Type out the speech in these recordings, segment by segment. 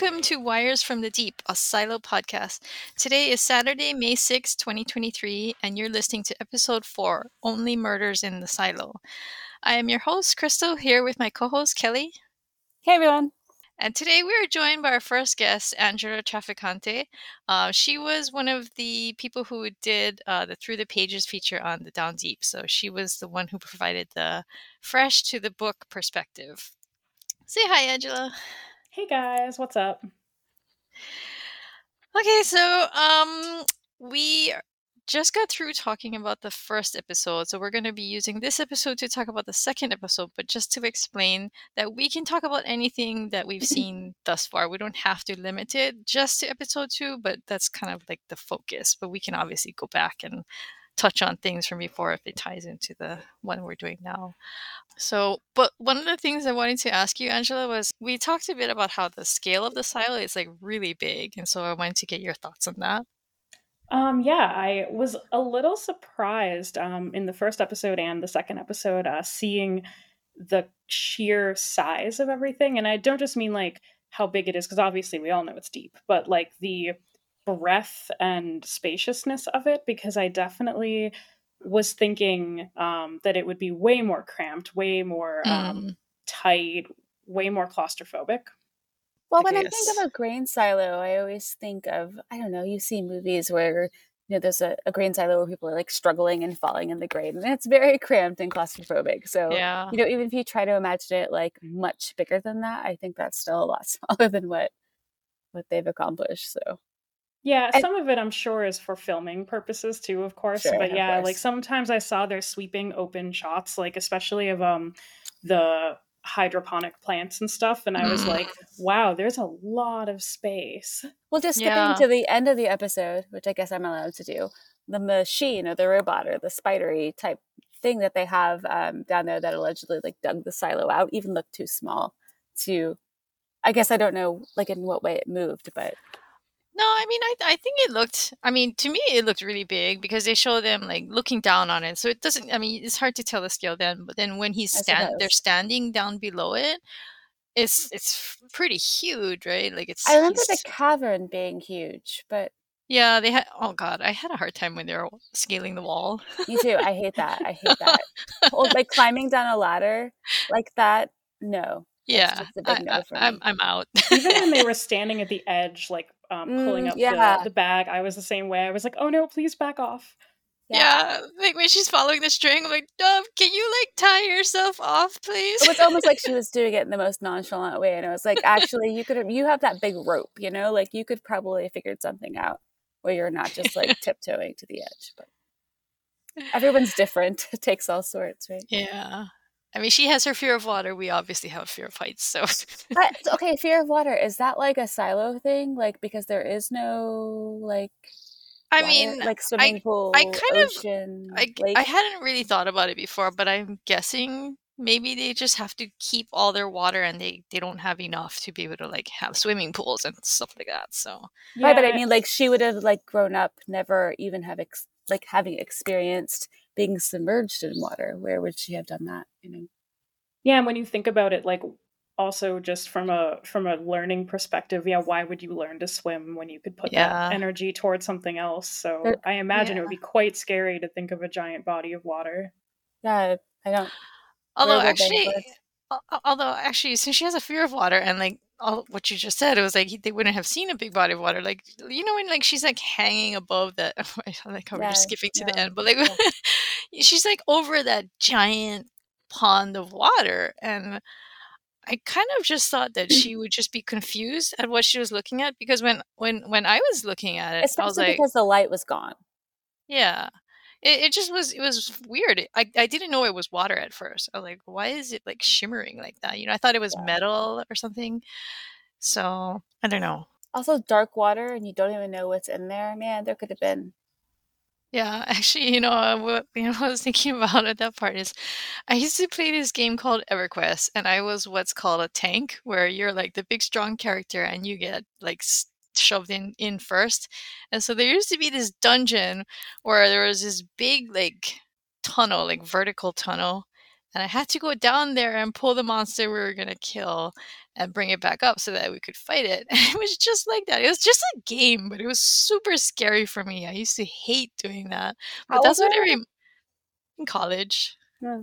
welcome to Wires from the Deep, a Silo podcast. Today is Saturday, May 6, 2023, and you're listening to episode 4 Only Murders in the Silo. I am your host, Crystal, here with my co host, Kelly. Hey, everyone. And today we are joined by our first guest, Angela Traficante. Uh, she was one of the people who did uh, the Through the Pages feature on the Down Deep. So she was the one who provided the fresh to the book perspective. Say hi, Angela. Hey guys, what's up? Okay, so um we just got through talking about the first episode, so we're going to be using this episode to talk about the second episode, but just to explain that we can talk about anything that we've seen thus far. We don't have to limit it just to episode 2, but that's kind of like the focus, but we can obviously go back and touch on things from before if it ties into the one we're doing now. So, but one of the things I wanted to ask you, Angela, was we talked a bit about how the scale of the silo is like really big, and so I wanted to get your thoughts on that. Um, yeah, I was a little surprised um, in the first episode and the second episode uh, seeing the sheer size of everything, and I don't just mean like how big it is because obviously we all know it's deep, but like the breadth and spaciousness of it because I definitely was thinking um, that it would be way more cramped, way more um, Mm. tight, way more claustrophobic. Well, I when I think of a grain silo, I always think of I don't know. You see movies where you know there's a, a grain silo where people are like struggling and falling in the grain, and it's very cramped and claustrophobic. So Yeah. you know, even if you try to imagine it like much bigger than that, I think that's still a lot smaller than what what they've accomplished. So Yeah, And- some of it I'm sure is for filming purposes too, of course. Sure, but of yeah, like sometimes I saw their sweeping open shots, like especially of um the hydroponic plants and stuff, and I was like, wow, there's a lot of space. well, just skipping Yeah. to the end of the episode, which I guess I'm allowed to do, the machine or the robot or the spidery type thing that they have um, down there that allegedly like dug the silo out even looked too small to i guess i don't know like in what way it moved but No, I mean, I I think it looked. I mean, to me, it looked really big because they show them like looking down on it. So it doesn't. I mean, it's hard to tell the scale then. But then when he's stand, they're standing down below it. It's it's pretty huge, right? Like it's. i remember the cavern being huge but yeah, they had. Oh God, I had a hard time when they were scaling the wall. you too i hate that i hate that or oh, like climbing down a ladder like that no yeah, just a big I, no I, I'm. I'm out. Even when they were standing at the edge, like um, pulling Mm, up yeah. the, the bag, I was the same way. I was like, oh no, please back off. yeah, like when she's following the string, I'm like, Dove, can you like tie yourself off, please? it was almost like she was doing it in the most nonchalant way and i was like actually you could have you have that big rope you know like you could probably have figured something out where you're not just like tiptoeing to the edge but everyone's different it takes all sorts right yeah. I mean, she has her fear of water. We obviously have fear of heights. So But, okay fear of water is that like a silo thing like because there is no like I water- mean, like swimming pool I kind of- ocean I, lake I hadn't really thought about it before, but I'm guessing maybe they just have to keep all their water and they, they don't have enough to be able to like have swimming pools and stuff like that. So right but i mean like she would have like grown up never even have ex- like having experienced being submerged in water where would she have done that you know Yeah, and when you think about it, like also just from a from a learning perspective, yeah, why would you learn to swim when you could put Yeah. that energy towards something else? So There- I imagine it would be quite scary to think of a giant body of water. yeah i don't although where would they actually, live? al- al- although actually, since she has a fear of water and like all what you just said, it was like they wouldn't have seen a big body of water. Like you know when like she's like hanging above that. Oh, I like how we're just skipping to the end, but like yeah. she's like over that giant pond of water and I kind of just thought that she would just be confused at what she was looking at because when when when I was looking at it, I was like, because the light was gone yeah, it, it just was it was weird. I I didn't know it was water at first. I was like, why is it like shimmering like that? You know, I thought it was Yeah. metal or something. So I don't know. also dark water and you don't even know what's in there man there could have been Yeah, actually, you know, what you know, what I was thinking about at that part is, I used to play this game called EverQuest, and I was what's called a tank, where you're like the big strong character, and you get like shoved in in first. And so there used to be this dungeon where there was this big like tunnel, like vertical tunnel, and I had to go down there and pull the monster we were gonna kill. and bring it back up so that we could fight it. And it was just like that. It was just a game, but it was super scary for me. I used to hate doing that. But How that's what were rem- in college. Yeah.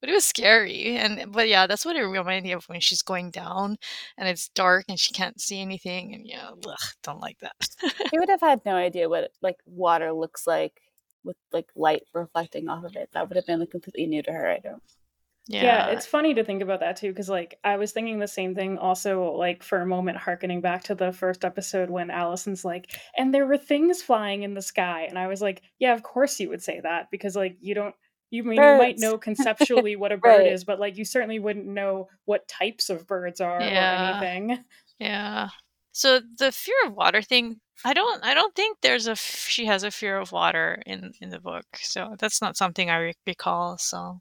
But it was scary. And but yeah, that's what it reminded me of when she's going down and it's dark and she can't see anything and yeah, ugh, don't like that. He would have had no idea what like water looks like with like light reflecting off of it. That would have been like, completely new to her. I don't. Yeah. it's funny to think about that too, because like I was thinking the same thing also, like for a moment, harkening back to the first episode when Allison's like, and there were things flying in the sky. And I was like, yeah, of course you would say that, because like you don't you mean you might know conceptually what a bird Right. is, but like you certainly wouldn't know what types of birds are Yeah. or anything. Yeah. So the fear of water thing, I don't I don't think there's a f- she has a fear of water in in the book. So that's not something I re- recall, so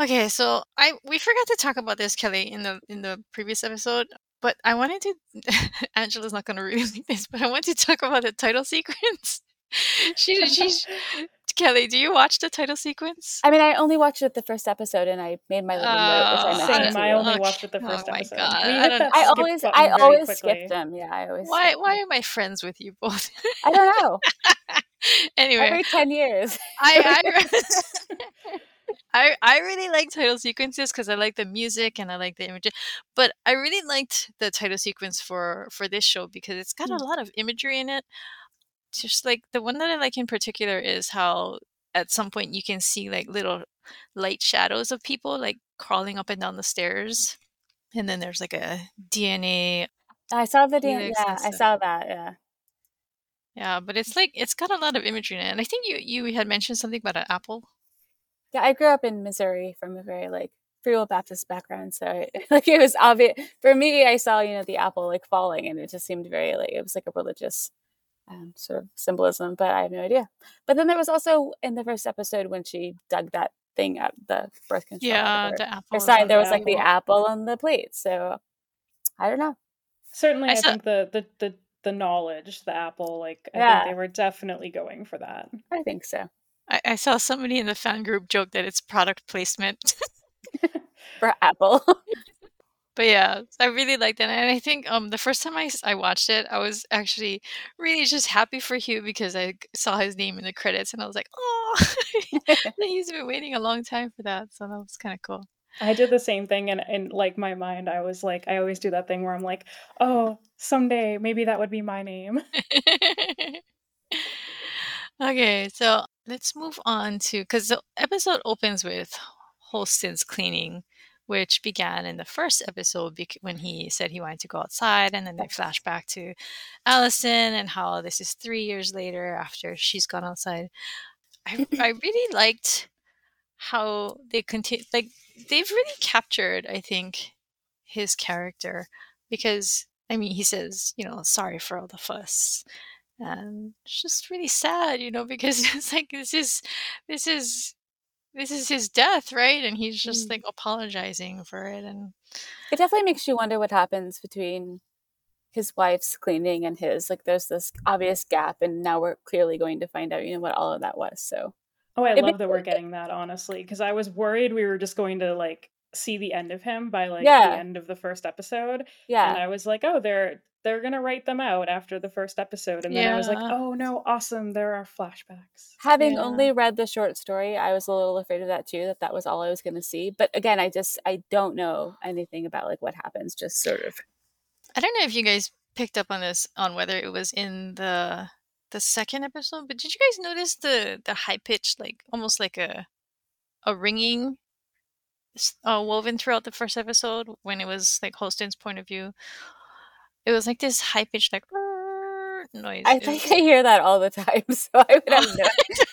Okay, so I we forgot to talk about this Kelly in the in the previous episode, but I wanted to Angela's not going to really like this, but I want to talk about the title sequence. she she's Kelly, do you watch the title sequence? I mean, I only watched it the first episode, and I made my little note, which I Oh, mentioned. Same. I only Okay. watched it the Oh first my episode. God. I hit I skip always, I always quickly. skipped them. Yeah, I always. Why skip why them. am I friends with you both? I don't know. anyway, Every ten years. I I, I I really like title sequences because I like the music and I like the images. But I really liked the title sequence for for this show because it's got a mm. lot of imagery in it. Just like the one that I like in particular is how at some point you can see like little light shadows of people like crawling up and down the stairs. And then there's like a DNA I saw the. Helix Yeah, I saw that. Yeah. yeah, but it's like it's got a lot of imagery in it. And I think you you had mentioned something about an apple. Yeah, I grew up in Missouri from a very like Free Will Baptist background, so I, like it was obvious for me. I saw you know the apple like falling, and it just seemed very like it was like a religious um, sort of symbolism, but I have no idea. But then there was also in the first episode when she dug that thing out the birth control. out Yeah, of her, the her apple. side, on there was like the apple on the plate. So I don't know. Certainly, I I, saw- think the, the the the knowledge, the apple, like I Yeah. think they were definitely going for that. I think so I, I saw somebody in the fan group joke that it's product placement. for apple. but yeah, I really liked it. And I think um the first time I, I watched it, I was actually really just happy for Hugh because I saw his name in the credits and I was like, oh, he's been waiting a long time for that. So that was kind of cool. I did the same thing, and in like my mind, I was like, I always do that thing where I'm like, oh, someday maybe that would be my name. okay, so let's move on to because the episode opens with Holston's cleaning, which began in the first episode bec- when he said he wanted to go outside, and then they flash back to Allison and how this is three years later after she's gone outside. I I really liked how they continue like they've really captured I think his character because I mean he says you know sorry for all the fuss and it's just really sad you know because it's like this is this is this is his death right and he's just Mm. like apologizing for it and it definitely makes you wonder what happens between his wife's cleaning and his like there's this obvious gap and now we're clearly going to find out you know what all of that was so Oh, I It love that we're getting that honestly, because I was worried we were just going to like see the end of him by like Yeah. the end of the first episode, Yeah. and I was like, oh, they're they're gonna write them out after the first episode, and then I was like, oh no, awesome, there are flashbacks. having Yeah. only read the short story i was a little afraid of that too that that was all i was going to see but again i just i don't know anything about like what happens just sort of I don't know if you guys picked up on this on whether it was in the the second episode, but did you guys notice the the high pitch like almost like a a ringing uh, woven throughout the first episode when it was like Holston's point of view? It was like this high pitched like noise. i think was- i hear that all the time so i would have no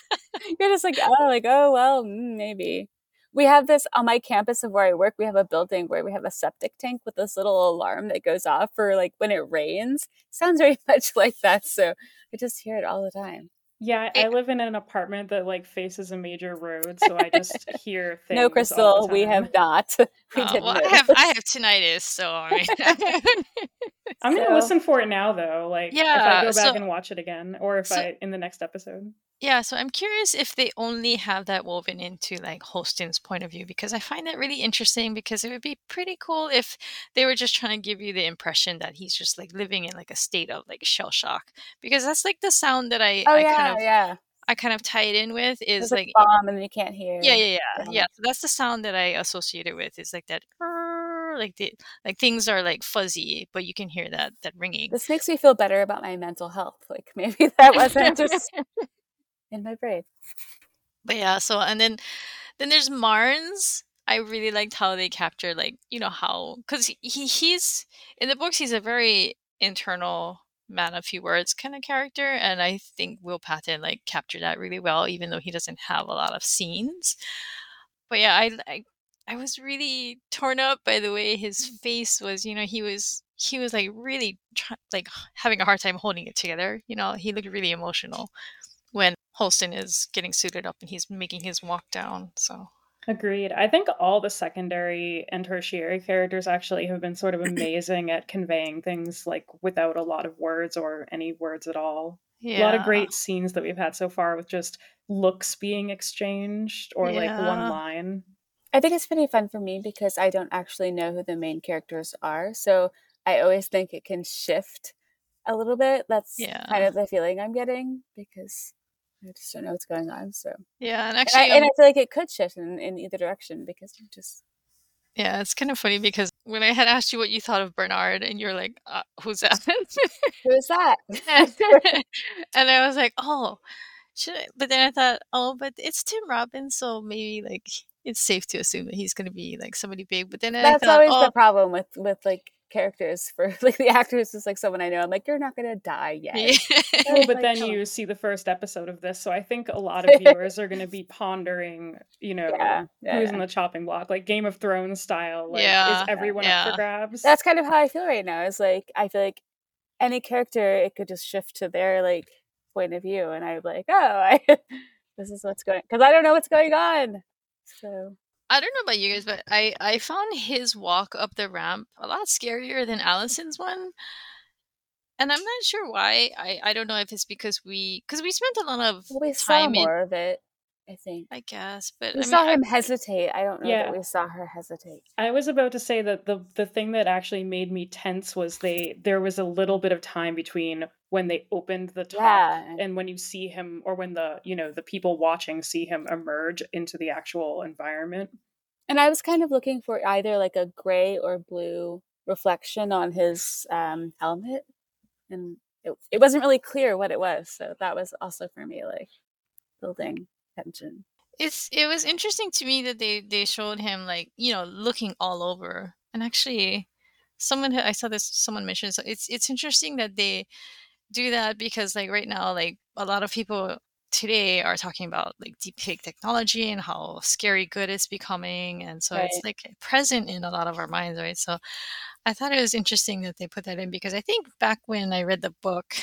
you're just like oh like oh well mm, maybe we have this on my campus of where i work we have a building where we have a septic tank with this little alarm that goes off for like when it rains sounds very much like that so i just hear it all the time Yeah, I live in an apartment that like faces a major road, so I just hear things. no all crystal the we have not We didn't well, I have I have tinnitus, so I mean, I'm gonna So- listen for it now though. Like yeah, if I go back so- and watch it again, or if so- I in the next episode. yeah. So I'm curious if they only have that woven into like Holston's point of view because I find that really interesting because it would be pretty cool if they were just trying to give you the impression that he's just like living in like a state of like shell shock because that's like the sound that I Oh I yeah, kind of yeah. I kind of tie it in with is There's a like bomb and you can't hear. yeah yeah yeah Yeah. yeah so that's the sound that i associate it with is like that like the like things are like fuzzy but you can hear that that ringing This makes me feel better about my mental health. Like maybe that wasn't just in my brain. but yeah so and then then there's marnes i really liked how they captured like you know how because he he's in the books he's a very internal man of few words kind of character and i think will patton like captured that really well even though he doesn't have a lot of scenes. But yeah i i, I was really torn up by the way his mm. face was you know he was he was like really try, like having a hard time holding it together you know he looked really emotional when holston is getting suited up and he's making his walk down so Agreed. I think all the secondary and tertiary characters actually have been sort of amazing at conveying things like without a lot of words or any words at all. yeah A lot of great scenes that we've had so far with just looks being exchanged or like one line. I think it's pretty fun for me because I don't actually know who the main characters are. So I always think it can shift a little bit. That's kind of the feeling I'm getting because I just don't know what's going on. So yeah and and I, actually and um, I feel like it could shift in, in either direction because you just Yeah, it's kind of funny because when I had asked you what you thought of Bernard, and you're like, uh, "Who's that?" who's that? and I was like, "Oh, should I?" But then I thought, "Oh, but it's Tim Robbins, so maybe like it's safe to assume that he's going to be like somebody big." But then I That's thought, always "Oh, the problem with with like characters for like the actors is like someone I know. I'm like, you're not gonna die yet. yeah. Oh, but Like, then come on. you see the first episode of this, so I think a lot of viewers are going to be pondering, you know, Yeah, yeah, who's yeah. in the chopping block, like Game of Thrones style. Like, Yeah, is everyone up for grabs? That's kind of how I feel right now. Is like I feel like any character it could just shift to their like point of view, and I'm like, oh, I this is what's going because I don't know what's going on. So I don't know about you guys, but I I found his walk up the ramp a lot scarier than Allison's one. And I'm not sure why. I, I don't know if it's because we because we spent a lot of well, we saw time in more of it. I think I guess, but we I mean, saw I- him hesitate. I don't know Yeah. that we saw her hesitate. I was about to say that the the thing that actually made me tense was they there was a little bit of time between when they opened the top Yeah, and- and when you see him or when the you know the people watching see him emerge into the actual environment. And I was kind of looking for either like a gray or blue reflection on his um, helmet, and it, it wasn't really clear what it was. So that was also for me like building tension. it's it was interesting to me that they they showed him like you know looking all over and actually someone i saw this someone mentioned so it's it's interesting that they do that because like right now like a lot of people today are talking about like deep fake technology and how scary good it's becoming and so it's like present in a lot of our minds right so i thought it was interesting that they put that in because i think back when i read the book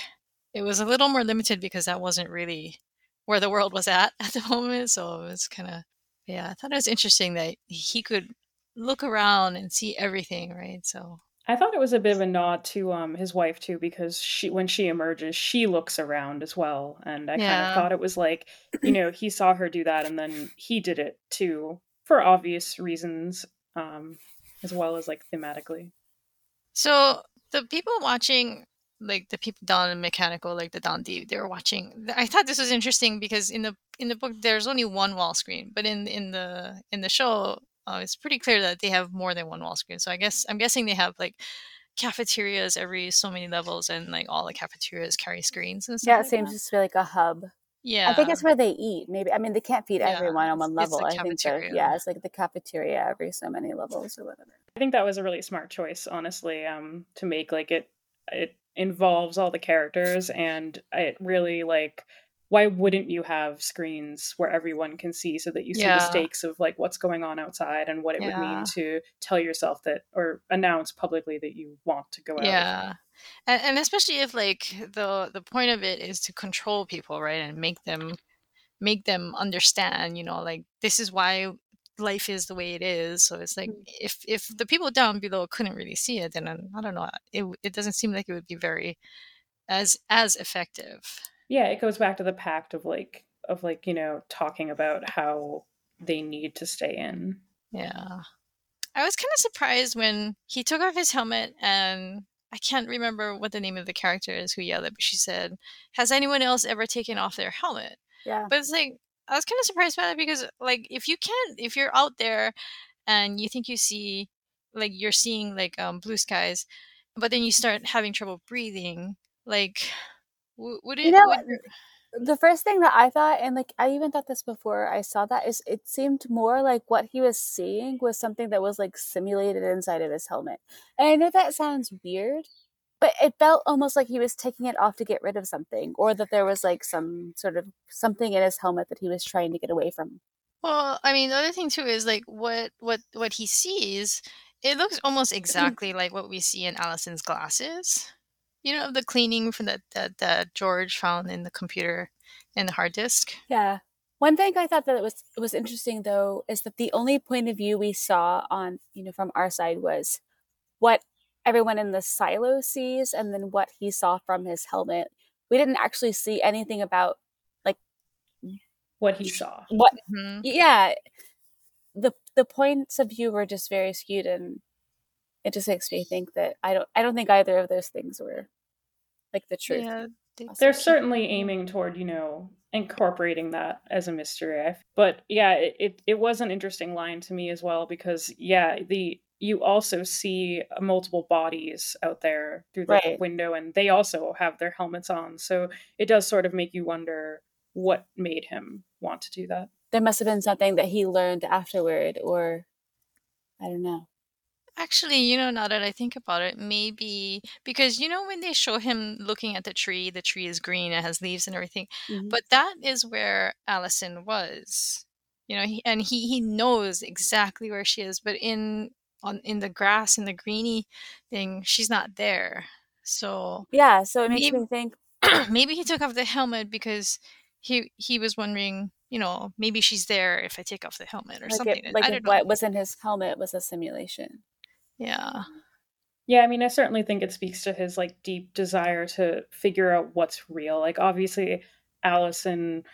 it was a little more limited because that wasn't really where the world was at at the moment. So it was kind of, yeah, I thought it was interesting that he could look around and see everything, right? So, I thought it was a bit of a nod to um his wife too because she when she emerges she looks around as well and I kind of thought it was like you know he saw her do that and then he did it too for obvious reasons um as well as like thematically. so the people watching, like the people down in mechanical, like the down deep, they were watching. I thought this was interesting because in the in the book there's only one wall screen, but in in the in the show, uh, it's pretty clear that they have more than one wall screen. So I guess I'm guessing they have like cafeterias every so many levels, and like all the cafeterias carry screens and stuff. Yeah, it like seems that. to be like a hub. Yeah, I think it's where they eat. Maybe I mean they can't feed Yeah, everyone on one it's- it's level. the I think that cafeteria. yeah, it's like the cafeteria every so many levels or whatever. I think that was a really smart choice honestly um to make like it it involves all the characters and it really like why wouldn't you have screens where everyone can see so that you see Yeah. the stakes of like what's going on outside and what it would mean to tell yourself that or announce publicly that you want to go out? Yeah. And, and especially if like the the point of it is to control people right and make them make them understand you know like this is why life is the way it is. So it's like Mm. if if mm-hmm. the people down below couldn't really see it, then uh, I don't know. Uh, it it doesn't seem like it would be very as as effective. Yeah, it goes back to the pact of like of like, you know, talking about how they need to stay in. Yeah. I was kind of surprised when he took off his helmet and I can't remember what the name of the character is who yelled it, but she said, Has anyone else ever taken off their helmet? Yeah. But it's like I was kind of surprised by that because like if you can't if you're out there and you think you see like you're seeing like um blue skies, but then you start having trouble breathing, like w- would it You know, would the first thing that I thought, and like I even thought this before I saw that, is it seemed more like what he was seeing was something that was like simulated inside of his helmet. And I know that sounds weird, but it felt almost like he was taking it off to get rid of something, or that there was like some sort of something in his helmet that he was trying to get away from. Well, I mean, the other thing too is like what what what he sees. It looks almost mm-hmm. exactly like what we see in Allison's glasses. You know, the cleaning from that that that George found in the computer in the hard disk. Yeah. One thing I thought that was was interesting though is that the only point of view we saw on you know from our side was what everyone in the silo sees, and then what he saw from his helmet. We didn't actually see anything about like What he saw. what. Mhm. Yeah, the the points of view were just very skewed, and it just makes me think that I don't I don't think either of those things were like the truth. Yeah, they- Also. They're certainly aiming toward, you know, incorporating that as a mystery. But yeah, it, it, it was an interesting line to me as well because yeah, the you also see uh, multiple bodies out there through the Right. window and they also have their helmets on. So it does sort of make you wonder what made him want to do that. There must have been something that he learned afterward, or I don't know. Actually, you know, now that I think about it, maybe because you know when they show him looking at the tree, the tree is green, it has leaves and everything. Mhm. But that is where Allison was. You know, he, and he he knows exactly where she is, but in on in the grass in the greeny thing, she's not there. So Yeah, so it makes Maybe- me think maybe he took off the helmet because he he was wondering, you know, maybe she's there if I take off the helmet or like something. it, like I don't know. what was in his helmet was a simulation. Yeah. Yeah, I mean, I certainly think it speaks to his like deep desire to figure out what's real. Like obviously Allison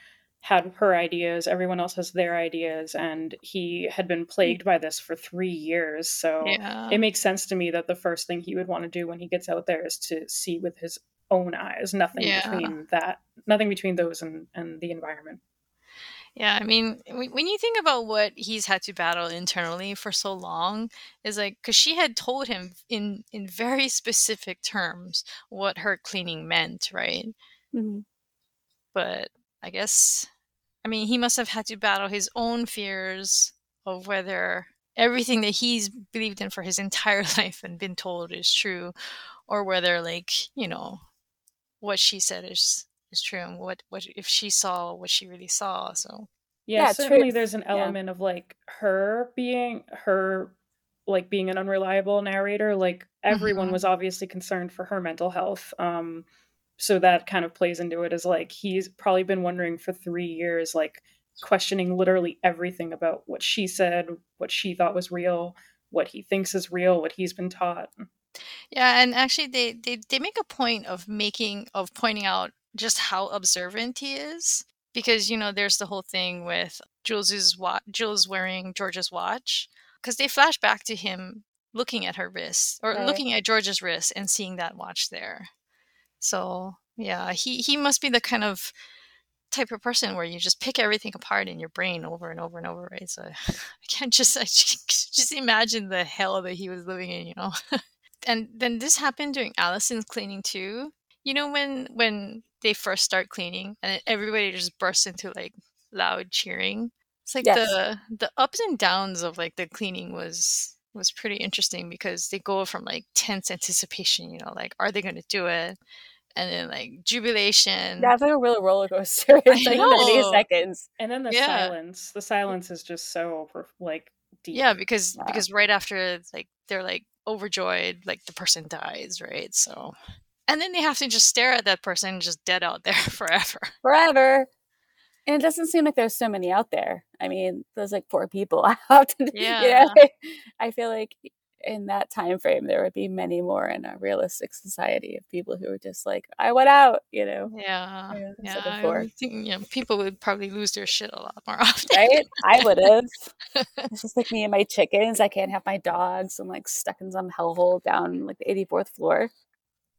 had her ideas, everyone else has their ideas, and he had been plagued by this for three years. So Yeah. it makes sense to me that the first thing he would want to do when he gets out there is to see with his own eyes. Nothing Yeah. between that, nothing between those and, and the environment. Yeah, I mean, when when you think about what he's had to battle internally for so long, is like because she had told him in in very specific terms what her cleaning meant, right? Mm-hmm. But I guess, I mean, he must have had to battle his own fears of whether everything that he's believed in for his entire life and been told is true, or whether, like, you know, what she said is is true, and what what if she saw what she really saw. So Yeah, Yeah, certainly truth. there's an Yeah. element of like her being her like being an unreliable narrator. Like everyone Mhm. was obviously concerned for her mental health. Um so that kind of plays into it as like he's probably been wondering for 3 years like questioning literally everything about what she said, what she thought was real, what he thinks is real, what he's been taught. Yeah, and actually they, they they make a point of making of pointing out just how observant he is because you know there's the whole thing with Jules's watch Jules wearing George's watch because they flash back to him looking at her wrist or Right. looking at George's wrist and seeing that watch there. So, yeah, he he must be the kind of type of person where you just pick everything apart in your brain over and over and over, right? So I can't just I just just imagine the hell that he was living in, you know. and then this happened during Allison's cleaning too. You know when when they first start cleaning and everybody just bursts into like loud cheering. It's like Yes. the the ups and downs of like the cleaning was was pretty interesting because they go from like tense anticipation, you know, like are they going to do it? And then like jubilation. That's like a real roller coaster. It's like 30 know. seconds. And then the Yeah. silence. The silence is just so like deep. Yeah, because Yeah. because right after like they're like overjoyed, like the person dies, right? So and then they have to just stare at that person just dead out there forever. Forever. And it doesn't seem like there's so many out there. I mean, there's like four people out. Yeah. You know? I feel like in that time frame there would be many more in a realistic society of people who are just like, I went out, you know. Yeah. Yeah, Yeah. I would think, you know, people would probably lose their shit a lot more often. Right? I would have. It's just like me and my chickens. I can't have my dogs. I'm like stuck in some hellhole down like the 84th floor.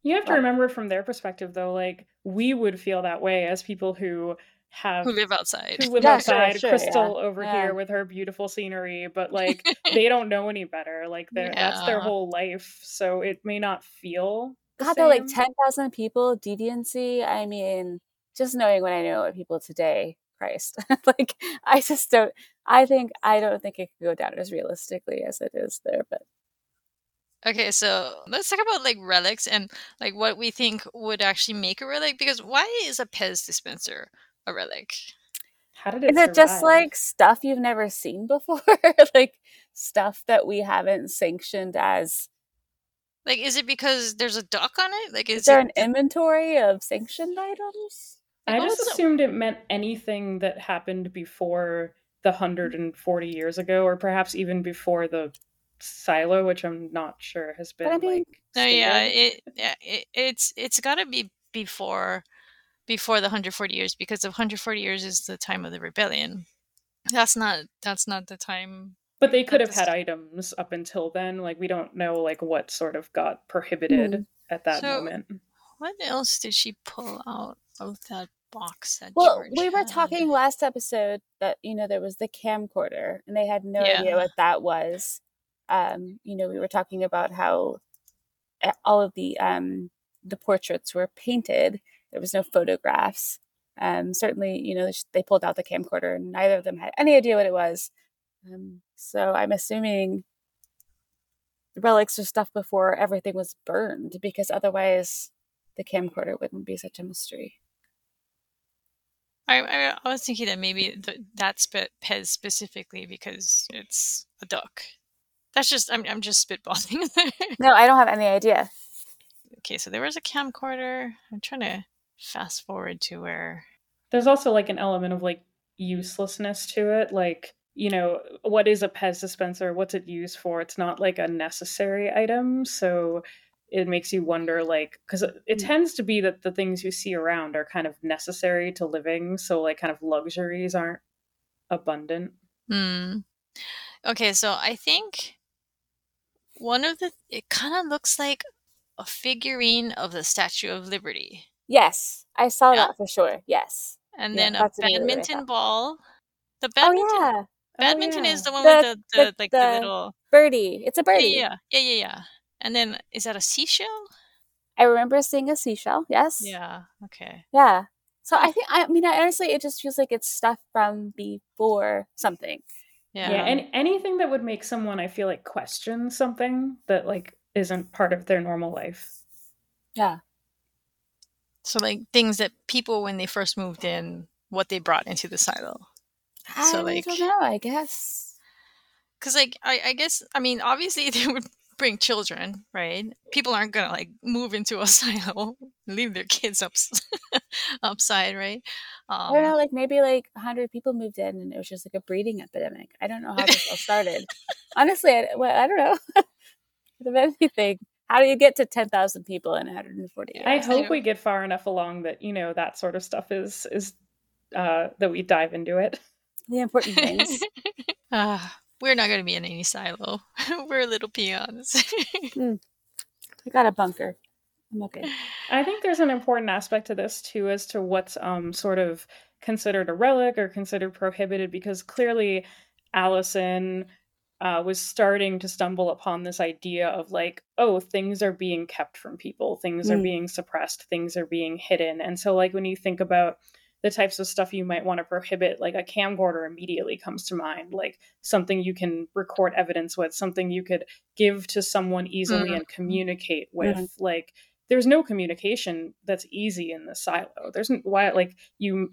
You have to remember from their perspective, though, like we would feel that way as people who have Who live outside. who live Yeah, outside. sure, Crystal yeah, over yeah. here with her beautiful scenery, but like they don't know any better. Like they're that's their whole life, so it may not feel. God, they're like 10,000 people, deviancy. I mean, just knowing what I know of people today, Christ. like, I just don't, I think, I don't think it could go down as realistically as it is there. But Okay, so let's talk about like relics and like what we think would actually make a relic. Because why is a Pez dispenser a relic? How did it? is it just like stuff you've never seen before? like stuff that we haven't sanctioned as, Like, is it because there's a duck on it? Like, is is, there it an inventory of sanctioned items? I just also- assumed it meant anything that happened before the 140 years ago, or perhaps even before the silo, which I'm not sure has been But I mean, like. No, yeah, it, yeah, it it's it's got to be before before the 140 years because the 140 years is the time of the rebellion. That's not that's not the time. But they could have That's- had items up until then. Like we don't know like what sort of got prohibited Hmm. at that So- moment. What else did she pull out of that box that Well, George we were had? talking last episode that you know there was the camcorder, and they had no Yeah. idea what that was. Um, you know, we were talking about how uh, all of the um, the portraits were painted. There was no photographs. Um, certainly, you know, they pulled out the camcorder, and neither of them had any idea what it was. Um, so I'm assuming the relics are stuff before everything was burned, because otherwise, the camcorder wouldn't be such a mystery. I, I, I was thinking that maybe th- that's Pe- Pez specifically because it's a duck. That's just I'm I'm just spitballing. No, I don't have any idea. okay, so there was a camcorder. I'm trying to fast forward to where There's also like an element of like uselessness to it. Like, you know, what is a Pez dispenser? What's it used for? It's not like a necessary item. So it makes you wonder, like, because it, it Mm. tends to be that the things you see around are kind of necessary to living. So, like, kind of luxuries aren't abundant. Hmm. Okay, so I think one of the it kind of looks like a figurine of the Statue of Liberty, Yes, I saw Yeah? that for sure. Yes. and Yeah, then a that's immediately badminton thought. ball. The oh, badminton oh yeah, badminton yeah. is the one The- with the, the, the- like the, the- little birdie. It's a yeah, birdie. yeah yeah yeah yeah. And then is that a seashell? I remember seeing a seashell. Yes. Yeah. Okay. Yeah. So I think I mean I, honestly, it just feels like it's stuff from before something. Yeah. Yeah. and anything that would make someone, I feel like, question something that, like, isn't part of their normal life. Yeah. So like things that people when they first moved in, what they brought into the silo. I So, don't like- know. I guess. Because like I, I guess I mean obviously they would bring children, right? People aren't gonna like move into a silo, leave their kids up upside, right? I don't know. Um, Like maybe like hundred people moved in, and it was just like a breeding epidemic. I don't know how this all started. Honestly, I, well, I don't know. if anything, how do you get to ten thousand people in 140 years? I hope we get far enough along that, you know, that sort of stuff is, is, uh, that we dive into it. the important things. ah, we're not gonna be in any silo. we're little peons. I got a bunker. I'm okay. I think there's an important aspect to this too, as to what's um sort of considered a relic or considered prohibited, because clearly Allison uh, was starting to stumble upon this idea of like, oh, things are being kept from people, things are Mm. being suppressed, things are being hidden, and so like when you think about the types of stuff you might want to prohibit, like a camcorder immediately comes to mind, like something you can record evidence with, something you could give to someone easily Mhm. and communicate with, like there's no communication that's easy in the silo. There's why like you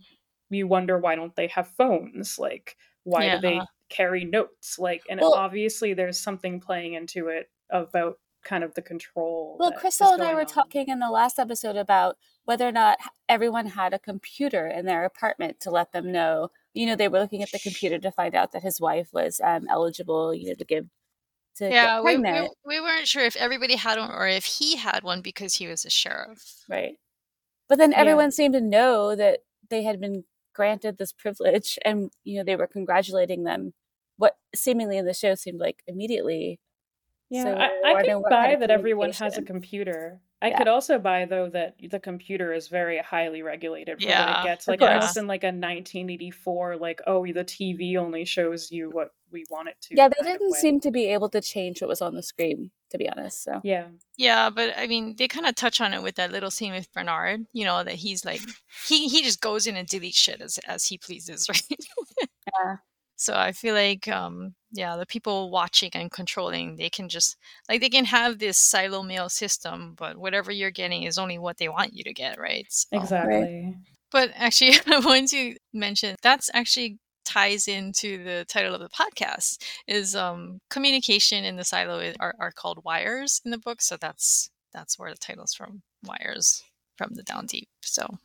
you wonder why don't they have phones? Like why do they Yeah. Carry notes? Like and Well- obviously there's something playing into it about kind of the control. Well, Crystal and I were on. talking in the last episode about whether or not everyone had a computer in their apartment to let them know. You know, they were looking at the computer to find out that his wife was um, eligible, you know, to give to Yeah, get we, pregnant. we, we weren't sure if everybody had one or if he had one because he was a sheriff. Right. But then Yeah. everyone seemed to know that they had been granted this privilege and, you know, they were congratulating them. What seemingly in the show seemed like immediately. Yeah, So I, we're I wondering can buy kind of that everyone has a computer. I Yeah. could also buy though that the computer is very highly regulated for what Yeah, it gets. Like course. almost in like a 1984, like oh the TV only shows you what we want it to. Yeah, they didn't seem to be able to change what was on the screen, to be honest. So Yeah, Yeah, but I mean, they kind of touch on it with that little scene with Bernard. You know that he's like he he just goes in and deletes shit as as he pleases, right? yeah. So I feel like, um, yeah, the people watching and controlling, they can just like they can have this silo mail system, but whatever you're getting is only what they want you to get, right? So- exactly. But actually, I wanted to mention that's actually ties into the title of the podcast is um, communication in the silo is, are, are called wires in the book. So that's that's where the title's from, wires from the down deep. So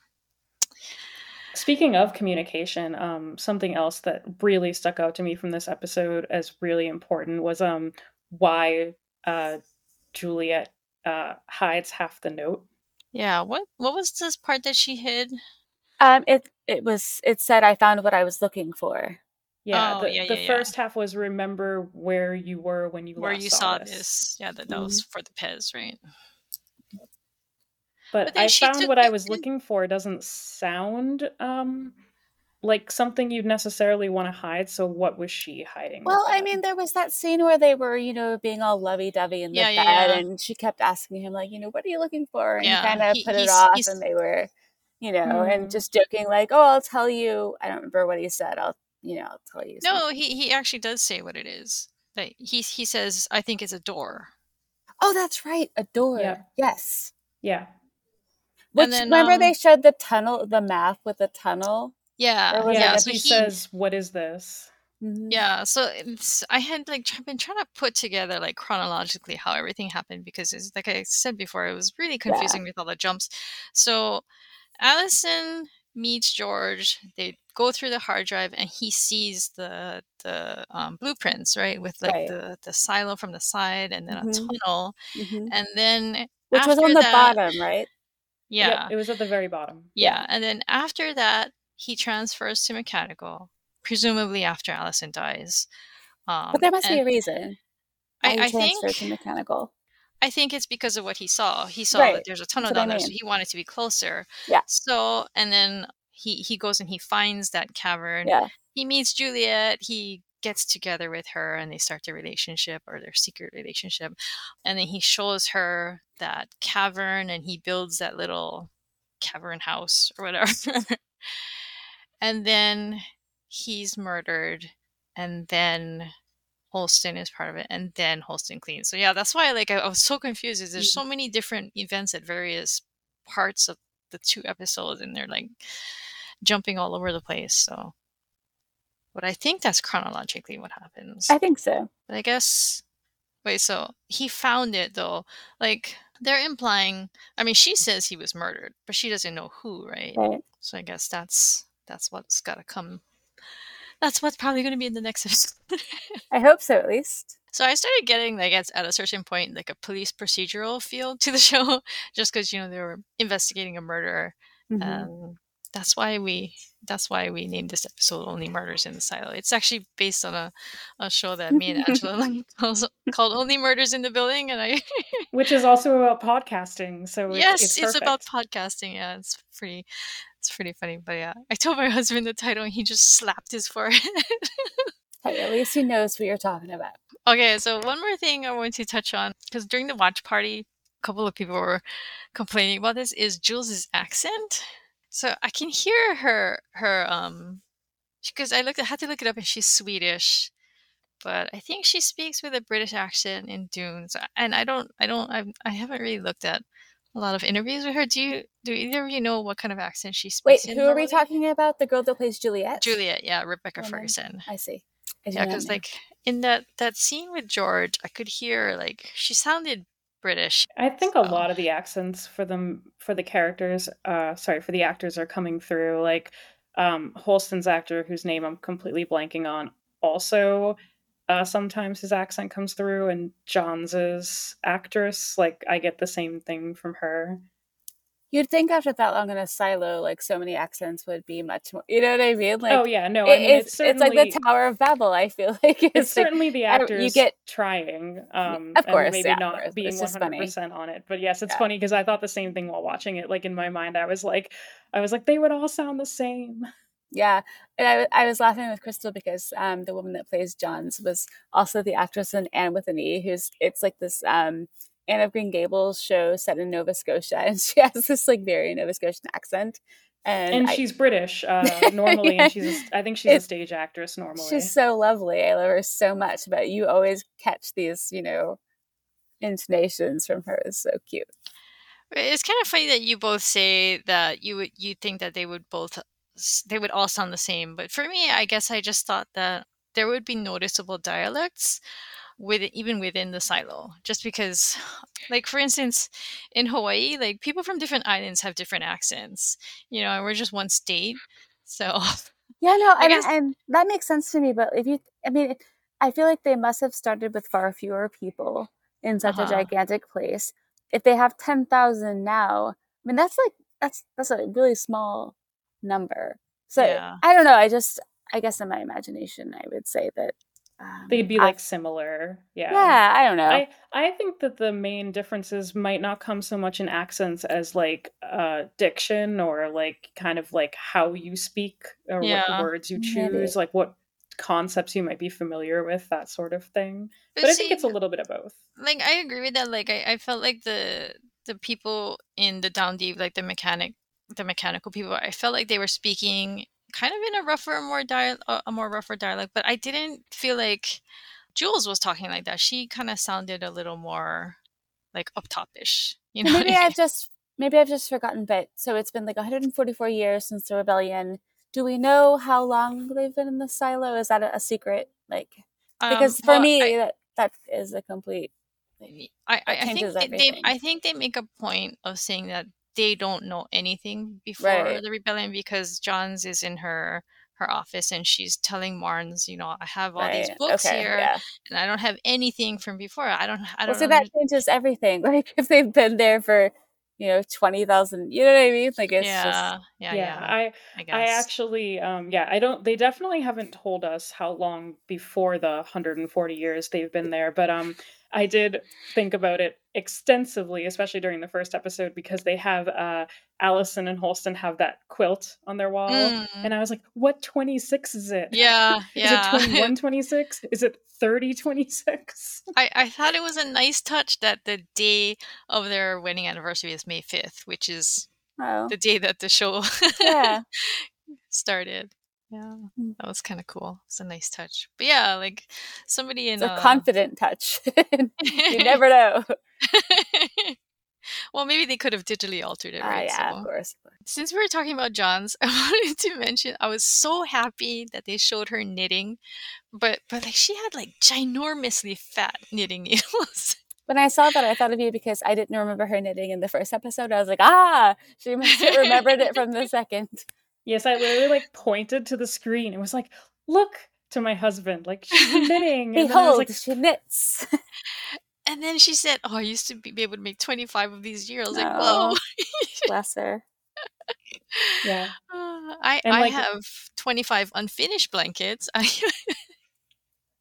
Speaking of communication, um, something else that really stuck out to me from this episode as really important was um why uh Juliette uh hides half the note. yeah, what what was this part that she hid? Um, it it was it said I found what I was looking for. Yeah, Oh, the, yeah, the yeah, yeah. first half was remember where you were when you Where last you saw, saw this. this. Yeah, that, that was for the Pez, right? But, But I found what I was in- looking for doesn't sound um like something you'd necessarily want to hide. So what was she hiding? Well, I mean, there was that scene where they were, you know, being all lovey dovey in the Yeah, bed, yeah, and she kept asking him, like, you know, what are you looking for? And Yeah, he kind of he- put it off, he's- and they were, you know, Hmm. and just joking, like, oh, I'll tell you. I don't remember what he said. I'll, you know, I'll tell you. No, he, he actually does say what it is. Like he he says, I think it's a door. Oh, that's right, a door. Yes. yeah. Which then, remember um, they showed the tunnel, the map with the tunnel. Yeah, yeah, yeah. So he, he, says, "What is this?" Mhm. yeah. So it's, I had like been trying to put together like chronologically how everything happened because it's like I said before, it was really confusing with all the jumps. So Allison meets George. They go through the hard drive, and he sees the the um, blueprints, right, with like Right. the the silo from the side, and then Mhm. a tunnel, Mhm. and then Which was on the that- bottom, right? Yeah, Yep, it was at the very bottom. yeah, and then after that, he transfers to mechanical, presumably after Allison dies. Um, But there must be a reason. I, I think to mechanical. I think it's because of what he saw. He saw Right, that there's a tunnel what I down there, so he wanted to be closer. Yeah. So, and then he he goes and he finds that cavern. Yeah. He meets Juliette. He gets together with her, and they start their relationship or their secret relationship. And then he shows her that cavern, and he builds that little cavern house or whatever. and then he's murdered, and then Holston is part of it, and then Holston cleans. So yeah, that's why like I, I was so confused. Is there's mm. so many different events at various parts of the two episodes, and they're like jumping all over the place. So, but I think that's chronologically what happens. I think so. But I guess wait, so he found it though. Like they're implying. I mean, she says he was murdered, but she doesn't know who, right? Right. So I guess that's that's what's got to come. That's what's probably going to be in the next episode. I hope so, at least. So I started getting like at, at a certain point like a police procedural feel to the show, just because you know they were investigating a murder, Mhm. and that's why we that's why we named this episode "Only Murders in the Silo." It's actually based on a, a show that me and Angela like calls, called "Only Murders in the Building," and I Which is also about podcasting. So it's, yes, it's, it's, about podcasting. Yeah, it's pretty it's pretty funny. But yeah, I told my husband the title, and he just slapped his forehead. Hey, at least he knows what you're talking about. Okay, so one more thing I want to touch on because during the watch party, a couple of people were complaining about this is Jules's accent. So I can hear her her um because I looked I had to look it up and she's Swedish, but I think she speaks with a British accent in Dune. So, and I don't I don't I I haven't really looked at a lot of interviews with her. Do you do either of you know what kind of accent she Wait, speaks? in who are we talking about? The girl that plays Juliette? Juliette, yeah, Rebecca Oh. Ferguson. I see. I Yeah, because like in that that scene with George, I could hear like she sounded British. I think a lot of the accents for them for the characters, uh, sorry, for the actors are coming through. Like um, Holston's actor, whose name I'm completely blanking on, also uh, sometimes his accent comes through, and Jahns' actress, like I get the same thing from her. You'd think after that long in a silo, like so many accents would be much more. You know what I mean? Like, oh yeah, no, I mean it's, it's it's like the Tower of Babel. I feel like it's, it's like, certainly the actors you get- trying um Of course, and maybe yeah, not course, being just funny. 100% on it but yes it's Yeah. funny because i thought the same thing while watching it like in my mind i was like i was like they would all sound the same Yeah, and I, I was laughing with Crystal because um, the woman that plays Jahns was also the actress in Anne with an E, who's it's like this um, Anne of Green Gables show set in Nova Scotia, and she has this like very Nova Scotian accent, and, and I- she's british uh normally Yeah. and she's a, i think she's a stage actress normally she's so lovely. I love her so much, but you always catch these, you know, intonations from her. It's so cute. It's kind of funny that you both say that you would you think that they would both they would all sound the same, but for me, I guess I just thought that there would be noticeable dialects with even within the silo, just because, like for instance, in Hawaii, like people from different islands have different accents, you know, and we're just one state, so Yeah, no, I and, guess- and that makes sense to me. But if you, I mean, I feel like they must have started with far fewer people in such Uh-huh. a gigantic place. If they have ten thousand now, I mean, that's like that's that's a really small number. So Yeah. I don't know. I just, I guess, in my imagination, I would say that um, they'd be I- like similar yeah yeah, I don't know. I, I think that the main differences might not come so much in accents as like uh diction or like kind of like how you speak or Yeah. what words you Maybe. choose like what concepts you might be familiar with that sort of thing but i think it's a little bit of both like I agree with that. Like I, I felt like the the people in the down deep, like the mechanic, the mechanical people, I felt like they were speaking kind of in a rougher, more dial, a more rougher dialect. But I didn't feel like Jules was talking like that. She kind of sounded a little more like up topish. You know, maybe I mean? I've just maybe I've just forgotten. But so it's been like 144 years since the rebellion. Do we know how long they've been in the silo? Is that a, a secret? Like Um, because for well, me I- that that is a complete. I, I, I think they. I think they make a point of saying that they don't know anything before Right. the rebellion because Jahns is in her her office and she's telling Marnes, you know, I have all these books okay, here yeah. and I don't have anything from before. I don't I don't so know. that changes everything. Like if they've been there for you know twenty thousand, you know what I mean? Like it's yeah, just yeah, yeah, yeah, i I guess. I actually, um, yeah, I don't. They definitely haven't told us how long before the 140 years they've been there, but um, I did think about it extensively, especially during the first episode, because they have uh, Allison and Holston have that quilt on their wall, Mm, and I was like, "What 26 is it? yeah, Is yeah. it 21 26? Is it 30 26? I, I thought it was a nice touch that the day of their wedding anniversary is May 5th, which is oh the day that the show yeah. started. Yeah, Mm. that was kind of cool. It's a nice touch. But yeah, like somebody in It's a uh, confident touch. you never know. well, maybe they could have digitally altered it, Ah, right? yeah, So- of course. since we were talking about Jahns, I wanted to mention I was so happy that they showed her knitting, but but like she had like ginormously fat knitting needles. When I saw that, I thought of you because I didn't remember her knitting in the first episode. I was like, ah, she must have remembered it from the second. Yes, I literally like pointed to the screen and was like, "Look." To my husband, like she's knitting. And then I was Behold, like, she knits. and then she said, "Oh, I used to be, be able to make twenty five of these years." I was like, Oh. "Whoa!" Bless her. "Yeah, Uh, I And, I like- have twenty five unfinished blankets. I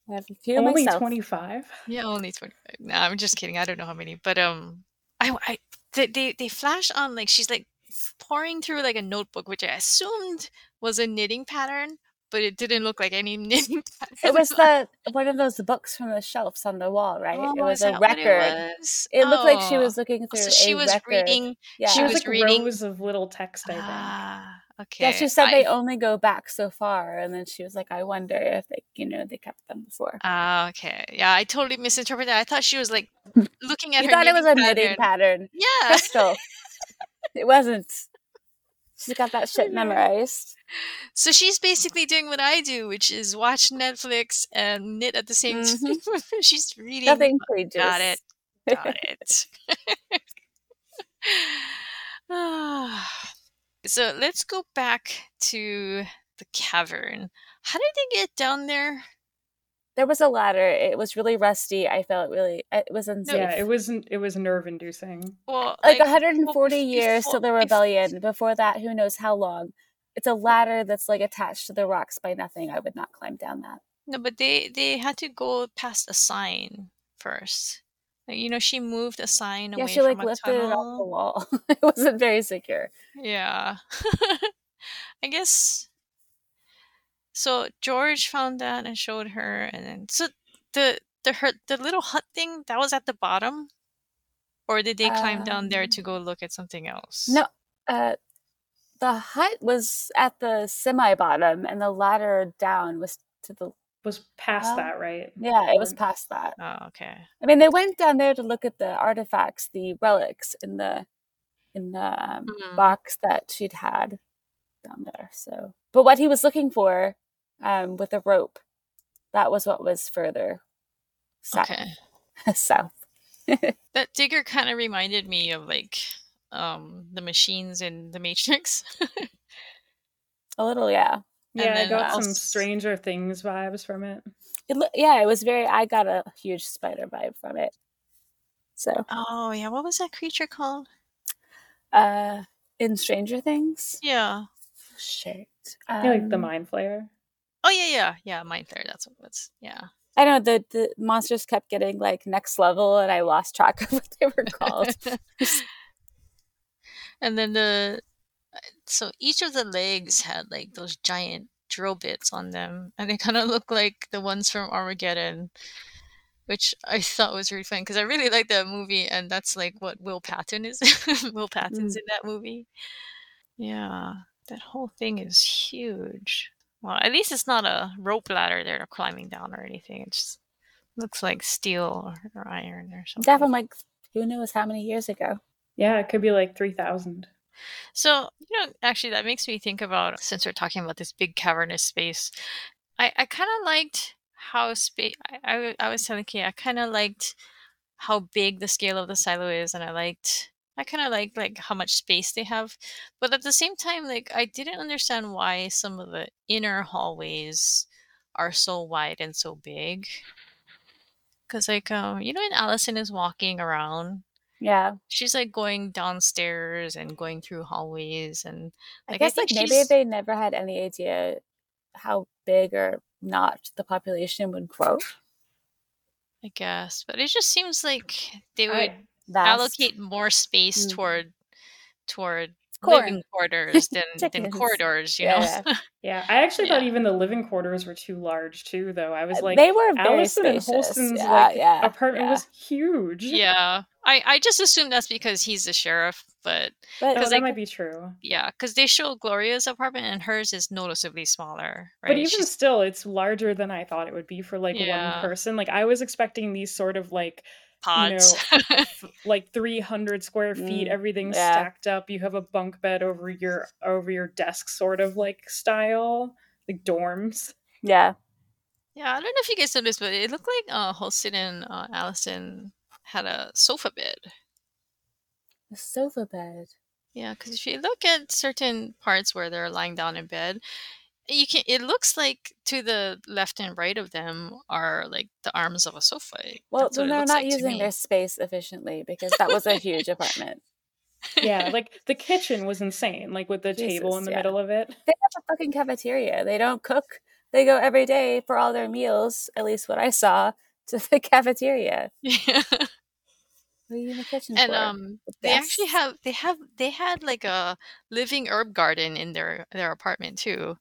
I have a few only myself. 25." yeah, only twenty five. No, I'm just kidding. I don't know how many, but um, I I they they, they flash on like she's like pouring through like a notebook, which I assumed was a knitting pattern, but it didn't look like any knitting pattern. It was the one of those books from the shelves on the wall, right? Oh, it was a record. It, was? It looked like she Oh. was looking through So she a was record. reading. Yeah. she She was was like reading- rows of little text. I think. Ah, okay. yeah, she said I- they only go back so far, and then she was like, "I wonder if they, you know, they kept them before." Ah, okay. Yeah, I totally misinterpreted. I thought she was like looking at you her. thought it was a knitting knitting pattern, Yeah. Crystal. it wasn't. She's got that shit memorized. So she's basically doing what I do, which is watch Netflix and knit at the same Mhm. time. she's reading. Nothing. Got it. Got it. So let's go back to the cavern. How did they get down there? There was a ladder. It was really rusty. I felt really. It was unsafe. Yeah, it wasn't. It was nerve inducing. Well, like, like 140 well, years before- till the rebellion. Before that, who knows how long. It's a ladder that's like attached to the rocks by nothing. I would not climb down that. No, but they they had to go past a sign first. Like, you know, she moved a sign Yeah, away she like from a lifted it off the wall. it wasn't very secure. Yeah. I guess so George found that and showed her and then so the the her the little hut thing that was at the bottom or did they climb down there Um, to go look at something else? No, uh, the hut was at the semi bottom, and the ladder down was to the. Was past Um, that, right? Yeah, it was past that. Oh, okay. I mean, they went down there to look at the artifacts, the relics in the in the um, Mhm. box that she'd had down there. So, but what he was looking for um, with a rope, that was what was further south. Okay. south. That digger kind of reminded me of like um the machines in the Matrix. A little, yeah. Yeah, I got some also- Stranger Things vibes from it. It, loo- yeah, it was very. I got a huge spider vibe from it. So, oh yeah, what was that creature called? uh, in Stranger Things, Yeah. shit. I feel like the Um, Mind Flayer. Oh yeah, yeah, yeah. Mind Flayer. That's what was. Yeah. I don't know the the monsters kept getting like next level, and I lost track of what they were called. and then the uh, so each of the legs had like those giant drill bits on them, and they kind of look like the ones from Armageddon, which I thought was really fun because I really like that movie, and that's like what Will Patton is. Will Patton's mm. in that movie. Yeah, that whole thing is huge. Well, at least it's not a rope ladder they're climbing down or anything. It just looks like steel or, or iron or something. That from like who knows how many years ago. Yeah, it could be like 3,000. So, you know, actually, that makes me think about since we're talking about this big cavernous space, I, I kind of liked how space. I I was telling Kay, I kind of liked how big the scale of the silo is, and I liked. I kind of like like how much space they have, but at the same time, like I didn't understand why some of the inner hallways are so wide and so big. Cause like um, you know, when Allison is walking around, Yeah, she's like going downstairs and going through hallways and I Like, I guess like maybe she's- they never had any idea how big or not the population would grow. I guess, but it just seems like they would I, Vast. allocate more space Mm. toward toward Corn. living quarters than than corridors. You Yeah. know, yeah, I actually thought even the living quarters were too large too, though. I was like, they were very Allison and spacious. Holston's yeah, like yeah, apartment yeah. was huge. yeah. I I just assume that's because he's the sheriff, but But Oh, that like- might be true. yeah, because they show Gloria's apartment and hers is noticeably smaller, right? But even She's- still, it's larger than I thought it would be for like Yeah. one person. Like I was expecting these sort of like pods. f- like 300 square feet, Mm, everything's yeah. stacked up. You have a bunk bed over your over your desk, sort of like style, like dorms. yeah. yeah, I don't know if you guys noticed, but it looked like uh, Holston and uh, Allison had a sofa bed. A sofa bed. Yeah, because if you look at certain parts where they're lying down in bed, you can. It looks like to the left and right of them are like the arms of a sofa. Well, That's what then it they're not like using their space efficiently because that was a huge apartment. Yeah, like the kitchen was insane, like with the table in the yeah. middle of it. They have a fucking cafeteria. They don't cook. They go every day for all their meals, at least what I saw, to the cafeteria. yeah, What are you in the kitchen and for? um, they actually have they have they had like a living herb garden in their their apartment too.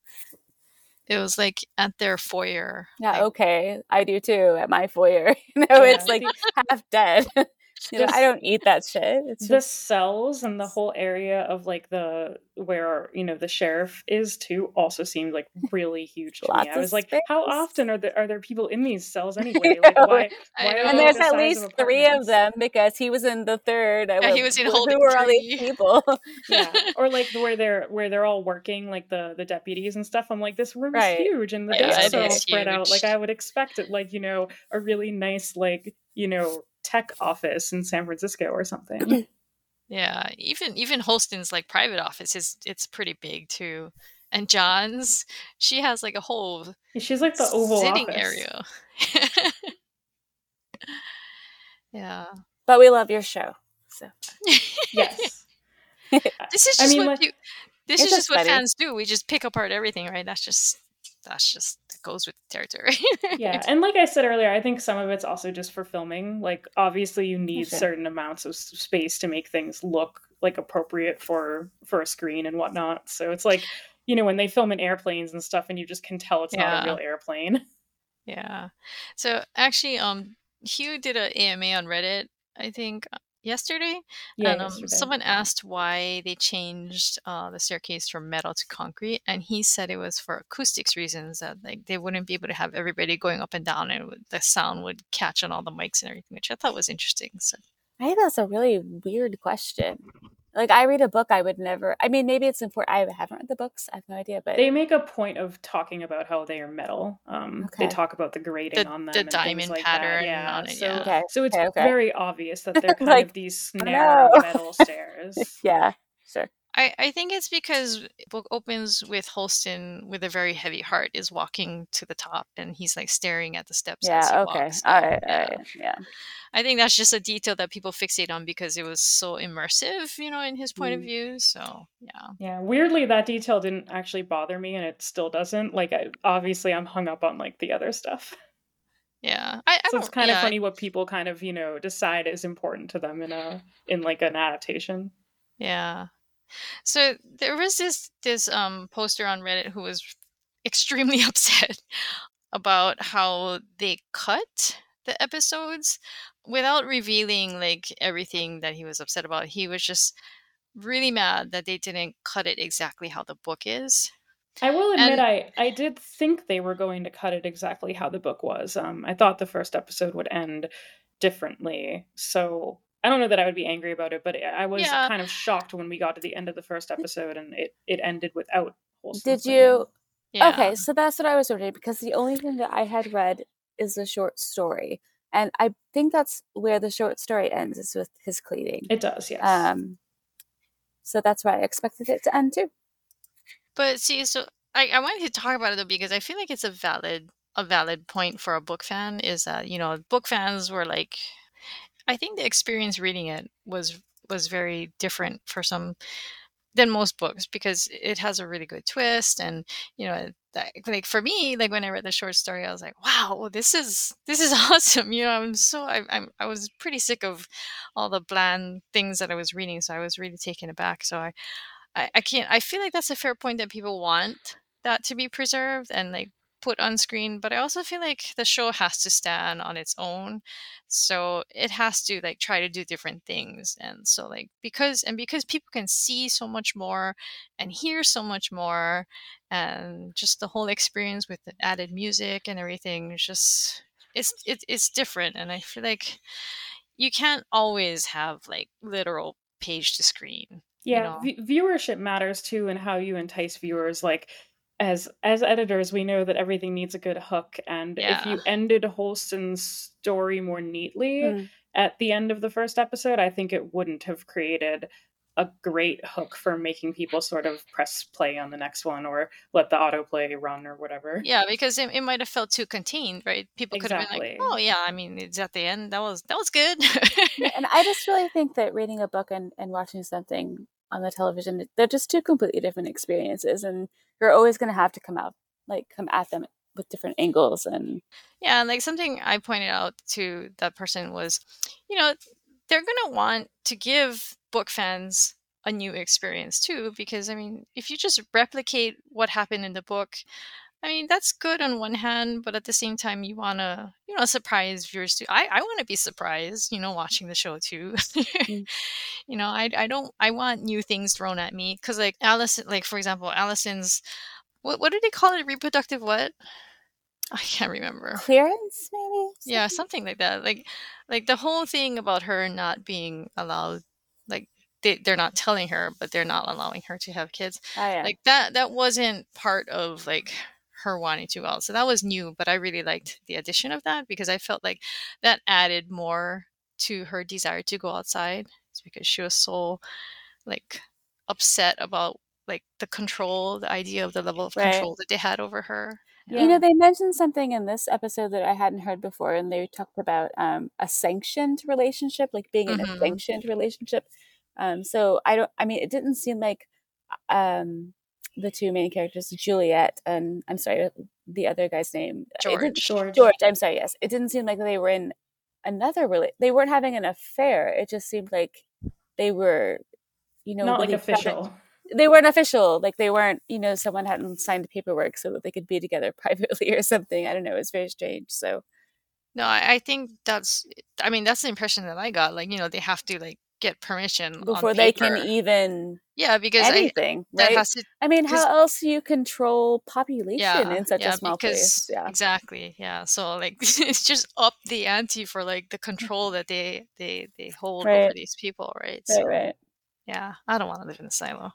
It was like at their foyer. Yeah, like- okay. I do too at my foyer. You know, it's like half dead. you know, I don't eat that shit. It's the just cells and the whole area of like the where you know the sheriff is too also seemed like really huge to me. I was like, how often are there are there people in these cells anyway? Like why? Why and there's the at least of three of them because he was in the third. I Yeah, he was in "Who- holding Who are all these people? yeah or like where they're where they're all working like the the deputies and stuff i'm like this room Right. is huge and the Yeah, desks it are all is spread out like i would expect it like you know a really nice like you know tech office in San Francisco or something. Yeah, even even Holston's like private office is it's pretty big too. And Jahns, she has like a whole She's like the Oval sitting Office. area. yeah. But we love your show. So Yes. This is I just mean, what like- you, this is just just what funny. fans do. We just pick apart everything, right? That's just that's just goes with the territory. yeah and like i said earlier i think some of it's also just for filming like obviously you need Sure. certain amounts of space to make things look like appropriate for for a screen and whatnot so it's like you know when they film in airplanes and stuff and you just can tell it's not a real airplane Yeah. So actually, um, Hugh did a AMA on Reddit, I think, yesterday, yeah and um, yesterday. someone asked why they changed uh, the staircase from metal to concrete, and he said it was for acoustics reasons that like they wouldn't be able to have everybody going up and down, and would, the sound would catch on all the mics and everything, which I thought was interesting. So I think that's a really weird question. Like I read a book, I would never. I mean, maybe it's important. I haven't read the books. I have no idea, but they make a point of talking about how they are metal um they talk about the grading The- on them the and diamond like pattern that. yeah on it, so. Okay, so it's okay, okay. very obvious that they're kind Like, of these narrow no. metal stairs yeah, sure. I, I think it's because book opens with Holston with a very heavy heart is walking to the top and he's like staring at the steps as he Yeah, okay. walks. All right, Yeah. all right. Yeah. I think that's just a detail that people fixate on because it was so immersive, you know, in his point of Mm. view. So yeah, Yeah, weirdly, that detail didn't actually bother me, and it still doesn't. Like, I, obviously, I'm hung up on like the other stuff. yeah. I, I So it's kind yeah, of funny what people kind of you know decide is important to them in a in like an adaptation. Yeah. So there was this this um poster on Reddit who was extremely upset about how they cut the episodes without revealing like everything that he was upset about. He was just really mad that they didn't cut it exactly how the book is. I will admit, And- I I did think they were going to cut it exactly how the book was. Um, I thought the first episode would end differently, so I don't know that I would be angry about it, but I I was Yeah. kind of shocked when we got to the end of the first episode and it it ended without. Wholesome Did singing. you? Yeah. Okay, so that's what I was wondering because the only thing that I had read is the short story, and I think that's where the short story ends is with his cleaning. It does, yes. Um, so that's why I expected it to end too. But see, so I, I wanted to talk about it though because I feel like it's a valid a valid point for a book fan is that you know book fans were like, I think the experience reading it was was very different for some than most books because it has a really good twist and you know that, like for me like when I read the short story I was like wow this is this is awesome you know I'm so I, I'm I was pretty sick of all the bland things that I was reading so I was really taken aback so I I, I can't i feel like that's a fair point that people want that to be preserved and like put on screen but i also feel like the show has to stand on its own so it has to like try to do different things and so like because and because people can see so much more and hear so much more and just the whole experience with the added music and everything is just it's it, it's different and i feel like you can't always have like literal page to screen yeah know? v- viewership matters too and how you entice viewers like as as editors we know that everything needs a good hook and if you ended holston's story more neatly Mm. at the end of the first episode i think it wouldn't have created a great hook for making people sort of press play on the next one or let the autoplay run or whatever Yeah, because it, it might have felt too contained, right? People could have been like, "Oh yeah, I mean, it's at the end. That was that was good." And I just really think that reading a book and, and watching something on the television, they're just two completely different experiences, and you're always going to have to come out like come at them with different angles and yeah, and like something I pointed out to that person was, you know, they're gonna want to give book fans a new experience too, because I mean, if you just replicate what happened in the book. I mean that's good on one hand, but at the same time you wanna you know surprise viewers too. I, I wanna be surprised, you know, watching the show too. Mm. you know, I I don't I want new things thrown at me because like Allison, like for example, Allison's what what do they call it? Reproductive what? I can't remember. clearance, maybe. Yeah, something like that. Like like the whole thing about her not being allowed, like they they're not telling her, but they're not allowing her to have kids Oh, yeah. like that that wasn't part of like her wanting to go out so that was new but i really liked the addition of that because i felt like that added more to her desire to go outside. It's because she was so like upset about like the control, the idea of the level of Right. control that they had over her. You know, they mentioned something in this episode that I hadn't heard before, and they talked about um, a sanctioned relationship, like being in a Mhm. sanctioned relationship. Um, so I don't. I mean, it didn't seem like um, the two main characters, Juliette and I'm sorry, the other guy's name, George. George. George. I'm sorry. Yes, it didn't seem like they were in another really. They weren't having an affair. It just seemed like they were, you know, Not like with each official. they weren't official. Like they weren't, you know, someone hadn't signed the paperwork so that they could be together privately or something. I don't know. It was very strange. So No, I, I think that's I mean that's the impression that I got. Like, you know, they have to like get permission on before they can even Yeah, because I, anything, that right? has to I mean, how else do you control population yeah, in such yeah, a small because place? Yeah. exactly, yeah. So like it's just up the ante for like the control that they they they hold over these people, right? Right, So right. yeah, I don't want to live in a silo.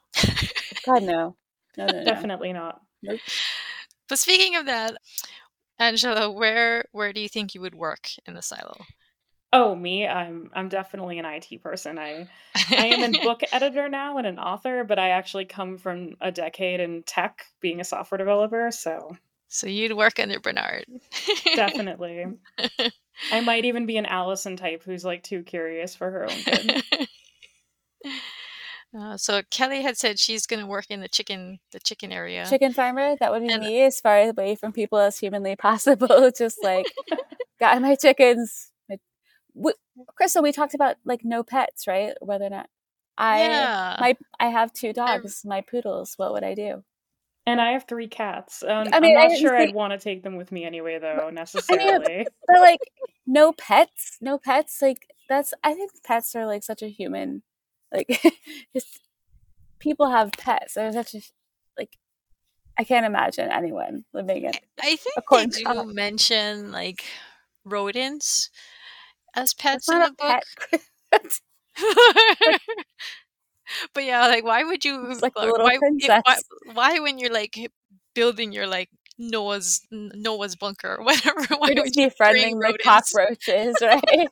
God no. No, no, no. Definitely not. But speaking of that, Angela, where where do you think you would work in the silo? Oh, me, I'm I'm definitely an IT person. I I am a book editor now and an author, but I actually come from a decade in tech, being a software developer. So so you'd work under Bernard. definitely, I might even be an Allison type who's like too curious for her own good. Uh, so Kelly had said she's going to work in the chicken the chicken area. Chicken farmer, that would be And- me as far away from people as humanly possible. Just like got my chickens. My, w- Crystal, we talked about like no pets, right? Whether or not I yeah. my I have two dogs, my poodles. What would I do? And I have three cats. Um, I mean, I I'm not didn't sure say- I'd want to take them with me anyway, though necessarily. But like no pets, no pets. Like that's I think pets are like such a human. Like just people have pets. They're such a like I can't imagine anyone living in. I think a they do mention like rodents as That's pets in not the a book. pet. but yeah, like why would you It's like the like, little why, it- why princess. why when you're like building your like Noah's Noah's bunker or whatever why We're would just you befriending bring the cockroaches, right?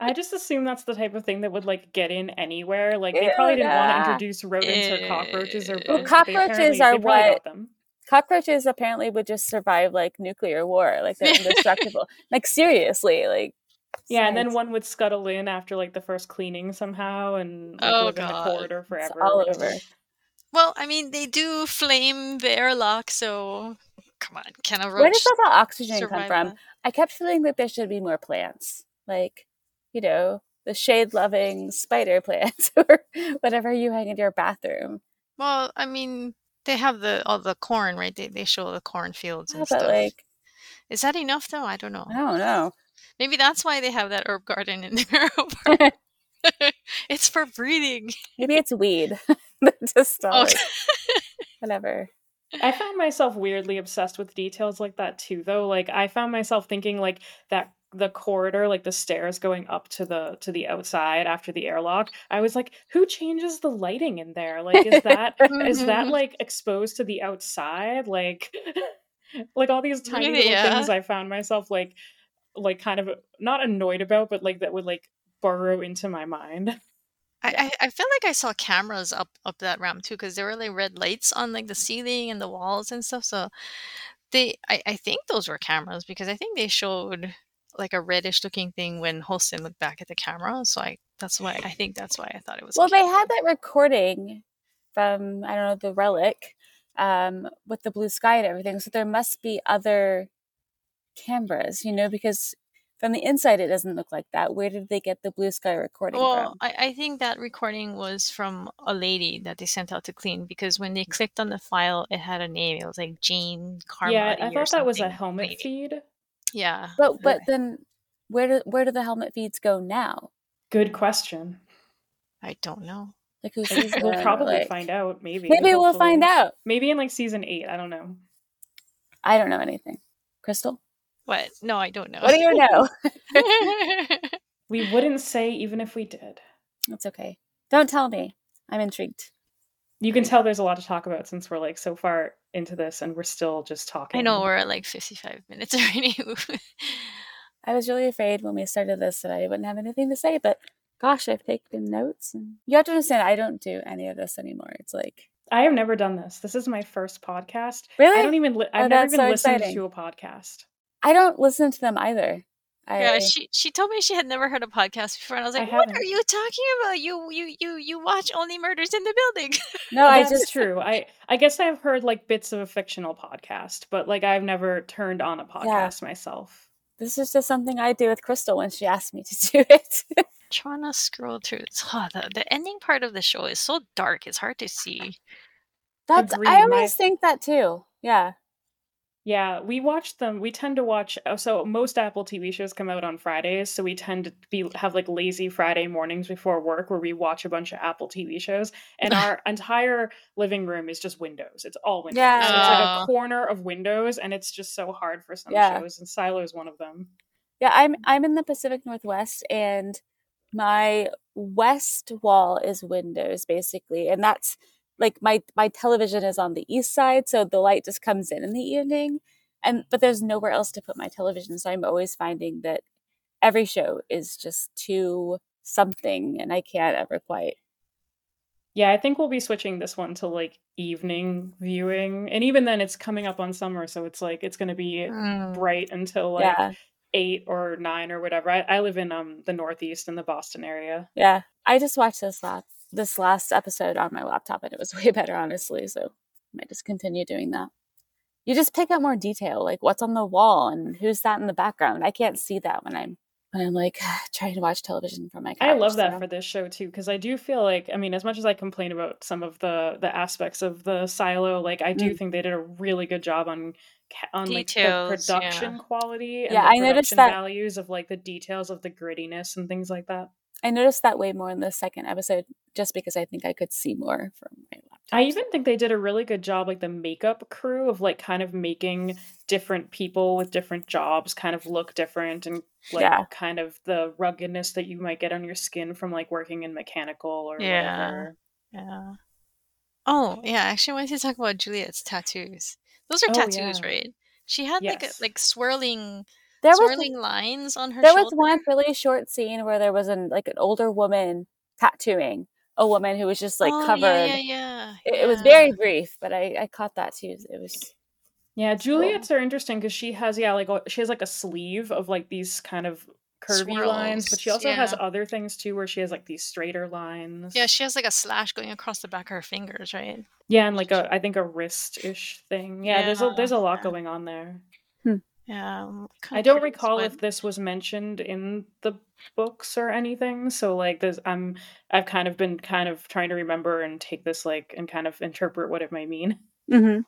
I just assume that's the type of thing that would like get in anywhere. Like they probably didn't want to introduce rodents or cockroaches or bugs. Well, cockroaches are they probably got what- them. cockroaches apparently would just survive like nuclear war. Like they're indestructible. like seriously, like Yeah, and then one would scuttle in after like the first cleaning somehow and like, Oh, live in the God. corridor It's forever. all over. Well, I mean they do flame the airlock, so come on, can a roach Where does all the oxygen come from? that? I kept feeling that there should be more plants, like you know, the shade-loving spider plants or whatever you hang in your bathroom. Well, I mean, they have the all the corn, right? They they show the cornfields Yeah, and stuff. like, Is that enough though? I don't know. I don't know. Maybe that's why they have that herb garden in their apartment. it's for breeding. Maybe it's weed. Just all, Oh. like, whatever. I found myself weirdly obsessed with details like that too though. Like I found myself thinking like that the corridor, like the stairs going up to the to the outside after the airlock. I was like, who changes the lighting in there? Like is that is that mm-hmm. like exposed to the outside? Like like all these tiny Really, little yeah. things I found myself like like kind of not annoyed about, but like that would like burrow into my mind. I, I, I feel like I saw cameras up up that ramp too because there were like red lights on like the ceiling and the walls and stuff. So they I, I think those were cameras because I think they showed like a reddish looking thing when Holston looked back at the camera. So I that's why I think that's why I thought it was. a Well, they had that recording from I don't know the relic um, with the blue sky and everything. So there must be other cameras, you know, because from the inside it doesn't look like that. Where did they get the blue sky recording Well, from? I, I think that recording was from a lady that they sent out to clean because when they clicked on the file, it had a name. It was like Jane Carmody. yeah, I or thought that was a helmet cleaning. feed. Yeah. But but Okay. then where do where do the helmet feeds go now? Good question. I don't know. Like who sees we'll them? probably Like, find out. Maybe. Maybe we'll find out. Maybe in like season eight. I don't know. I don't know anything. Crystal, What? No, I don't know. what do you know? We wouldn't say even if we did. It's okay. Don't tell me. I'm intrigued. You can tell there's a lot to talk about since we're like so far into this and we're still just talking. I know we're at like 55 minutes already. I was really afraid when we started this that I wouldn't have anything to say, but gosh, I've taken notes. And you have to understand, I don't do any of this anymore. It's like I have never done this. This is my first podcast. really, I don't even. Li- I've Oh, never even so listened exciting. to a podcast. I don't listen to them either. I, Yeah, she she told me she had never heard a podcast before, and I was I like, "What are you talking about? You you you you watch only Murders in the Building." no, I That's just true. I I guess I've heard like bits of a fictional podcast, but like I've never turned on a podcast myself. this is just something I do with Crystal when she asked me to do it. Trying to scroll through. Oh, the the ending part of the show is so dark; it's hard to see. That's Agreed, I my- always think that too. Yeah. Yeah, we watch them. We tend to watch. uh, So most Apple TV shows come out on Fridays, so we tend to be have like lazy Friday mornings before work where we watch a bunch of Apple TV shows, and our entire living room is just windows. It's all windows. Yeah. So it's like a corner of windows, and it's just so hard for some Yeah. shows. And Silo is one of them. Yeah, I'm I'm in the Pacific Northwest and my west wall is windows basically. And that's like my my television is on the east side, so the light just comes in in the evening. And but there's nowhere else to put my television, so I'm always finding that every show is just too something and I can't ever quite. Yeah, I think we'll be switching this one to like evening viewing, and even then, it's coming up on summer, so it's like it's going to be Mm. bright until like yeah. eight or nine or whatever. I, I live in um the Northeast in the Boston area. Yeah. I just watched this last this last episode on my laptop and it was way better honestly, so I might just continue doing that. You just pick up more detail, like what's on the wall and who's that in the background. I can't see that when I'm when I'm like trying to watch television from my couch. I love that so- for this show too because I do feel like I mean as much as I complain about some of the the aspects of the silo, like I do Mm. think they did a really good job on ca- on like the Details, yeah. production quality and Yeah, the I noticed production that- values of like the details of the grittiness and things like that. I noticed that way more in the second episode just because I think I could see more from my laptop. I even think they did a really good job, like the makeup crew, of like kind of making different people with different jobs kind of look different and like Yeah. kind of the ruggedness that you might get on your skin from like working in mechanical or Yeah. whatever. Yeah. Oh, yeah. Actually, I wanted to talk about Juliette's tattoos. Those are Oh, tattoos, yeah. right? She had like a, like swirling there was swirling lines on her there was one really short scene where there was an like an older woman tattooing a woman who was just like oh, covered. Yeah, yeah, yeah. It, it was very brief, but I I caught that too. It was Yeah, That's cool. Juliette's are interesting because she has yeah like she has like a sleeve of like these kind of curvy lines, but she Swirls, also has other things too where she has like these straighter lines. Yeah, she has like a slash going across the back of her fingers, right? yeah, and like a I think a wrist ish thing. Yeah, there's a there's a lot yeah. going on there. Yeah. I'm I kinda don't recall what- if this was mentioned in the books or anything. So like this, I'm I've kind of been kind of trying to remember and take this like and kind of interpret what it might mean. Mm-hmm.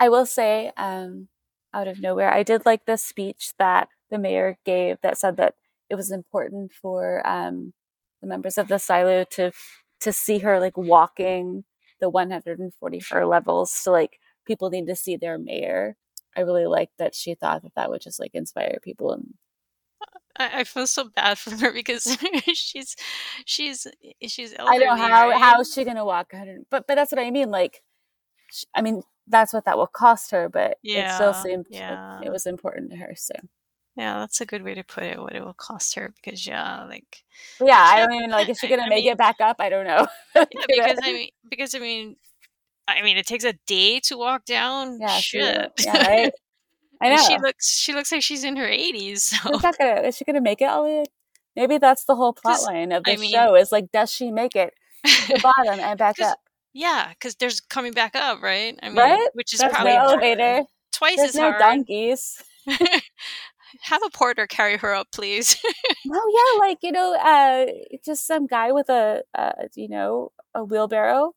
I will say, um, out of nowhere, I did like the speech that the mayor gave that said that it was important for um, the members of the silo to to see her like walking the 144 levels. So like people need to see their mayor. I really liked that she thought that that would just like inspire people and I, I feel so bad for her because she's she's eh, she's I don't know how right? how is she gonna walk 100 but but that's what I mean like sh- I mean that's what that will cost her but it still Yeah, seemed yeah. like it was important to her so Yeah, that's a good way to put it. What it will cost her because yeah, like yeah, I don't even like is she gonna I make mean- it back up? I don't know. yeah, because I mean because I mean I mean it takes a day to walk down. yeah, she- Shit. yeah, right. I know. she looks she looks like she's in her eighties. So She's not gonna. Is she gonna make it? All the way? Maybe that's the whole plot line of I the mean- show. Is like, does she make it to the bottom and back up? yeah, because there's coming back up, right? I mean, Right? Which is There's probably no elevator. twice There's as no hard. donkeys. Have a porter carry her up, please. Oh yeah, like you know, uh, just some guy with a, uh, you know, a wheelbarrow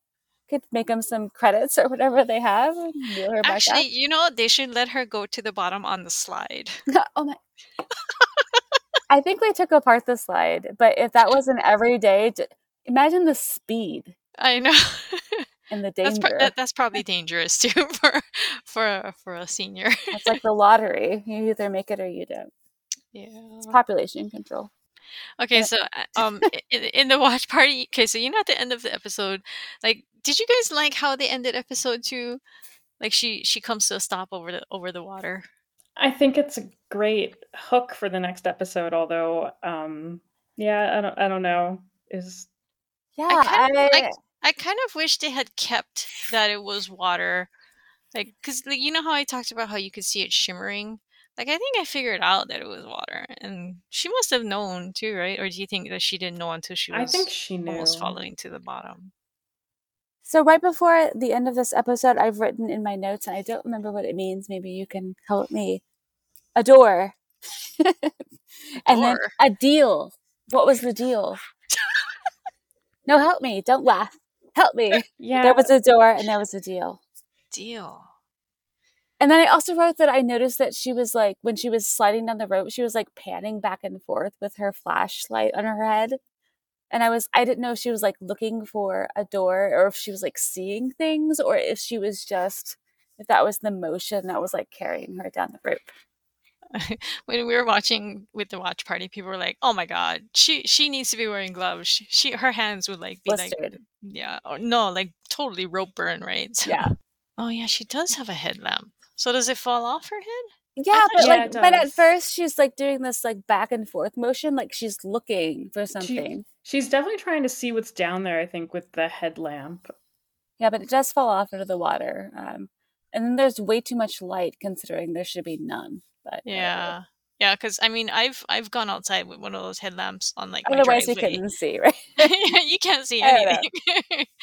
could make them some credits or whatever they have and wheel her back Actually, you know, they should let her go to the bottom on the slide. oh my. I think they took apart the slide, but if that was an every day, imagine the speed I know. and the that's, danger. pro- that, that's probably dangerous too for for a- for a senior. It's like the lottery. You either make it or you don't. yeah. It's population control. Okay, so uh, um, in, in the watch party, okay, so you know at the end of the episode, like, did you guys like how they ended episode two? Like she she comes to a stop over the over the water. I think it's a great hook for the next episode. Although, um, yeah, I don't, I don't know. Is Yeah, I kind of I, like. I kind of wish they had kept that it was water, like because like, you know how I talked about how you could see it shimmering. Like I think I figured out that it was water, and she must have known too, right? Or do you think that she didn't know until she was? I was think she knew. almost falling to the bottom? so right before the end of this episode, I've written in my notes, and I don't remember what it means. Maybe you can help me. A door, and then a deal. What was the deal? no, help me! Don't laugh. Help me. Yeah, There was a door, and there was a deal. Deal. And then I also wrote that I noticed that she was like, when she was sliding down the rope, she was like panning back and forth with her flashlight on her head. And I was, I didn't know if she was like looking for a door or if she was like seeing things or if she was just, if that was the motion that was like carrying her down the rope. when we were watching with the watch party, people were like, "Oh my god, she she needs to be wearing gloves. She, she her hands would like be like yeah, or no, like totally rope burn, right? So- Yeah. Oh yeah, she does have a headlamp. So does it fall off her head? Yeah, but she- like, but at first she's like doing this like back and forth motion, like she's looking for something. she's definitely trying to see what's down there. I think with the headlamp. Yeah, but it does fall off into the water. Um, and then there's way too much light considering there should be none. But whatever. Yeah. Yeah, because I mean, I've I've gone outside with one of those headlamps on like my Otherwise, you couldn't see, right? you can't see I don't know. anything.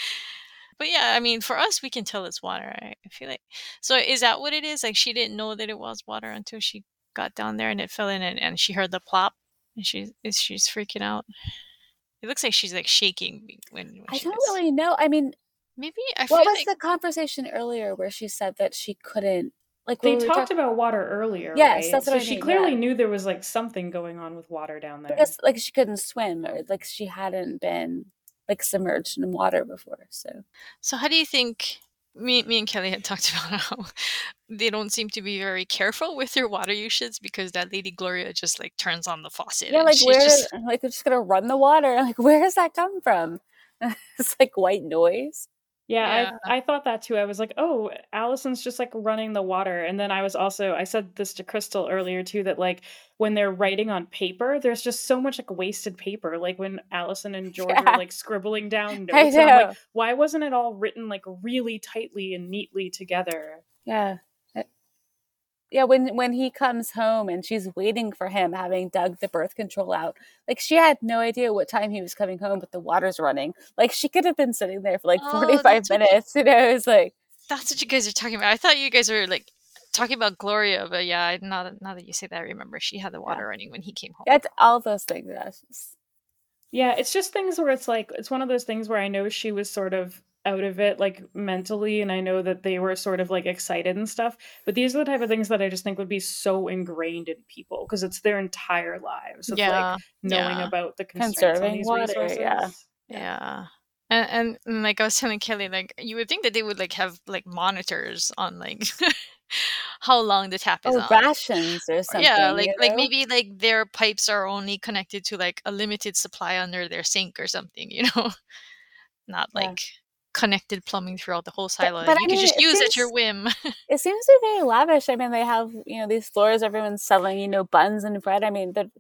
but yeah, I mean, for us, we can tell it's water. I I feel like. So is that what it is? Like she didn't know that it was water until she got down there and it fell in, and, and she heard the plop, and she is she's freaking out. It looks like she's like shaking when, when I she don't was- really know. I mean, Maybe I what feel was like the conversation earlier where she said that she couldn't, like, They when we talked talk- about water earlier. Yes, right? that's what so I she mean, clearly yeah. knew there was like something going on with water down there. I guess, like, she couldn't swim or like she hadn't been like submerged in water before. So, So how do you think me me and Kelly had talked about how they don't seem to be very careful with their water usage because that lady Gloria just like turns on the faucet. yeah, and like, she's where, just like, they're just gonna run the water. Like, where does that come from? it's like white noise. Yeah, Yeah. I I thought that too. I was like, oh, Allison's just like running the water. And then I was also I said this to Crystal earlier too that like when they're writing on paper, there's just so much like wasted paper. Like when Allison and George Yeah. are like scribbling down I notes. I'm know. like, why wasn't it all written like really tightly and neatly together? Yeah. Yeah, when when he comes home and she's waiting for him, having dug the birth control out, like she had no idea what time he was coming home, but the water's running. Like she could have been sitting there for like Oh, forty five that's what you- minutes. You know, it's like that's what you guys are talking about. I thought you guys were like talking about Gloria, but yeah, I- now that now that you say that, I remember she had the water running when he came home. that's all those things. yeah, just- Yeah, it's just things where it's like it's one of those things where I know she was sort of out of it like mentally and I know that they were sort of like excited and stuff, but these are the type of things that I just think would be so ingrained in people because it's their entire lives of yeah, like knowing yeah. about the constraints on Conserving these water, resources. yeah. Yeah. And, and and, like I was telling Kelly, like you would think that they would like have like monitors on like how long the tap is oh on. rations or something. yeah, like you like know? maybe like their pipes are only connected to like a limited supply under their sink or something, you know, not Yeah. like connected plumbing throughout the whole silo. but that I you can just it use at your whim. it seems to be very lavish. I mean, they have you know these floors. Everyone's selling you know buns and bread. I mean, the,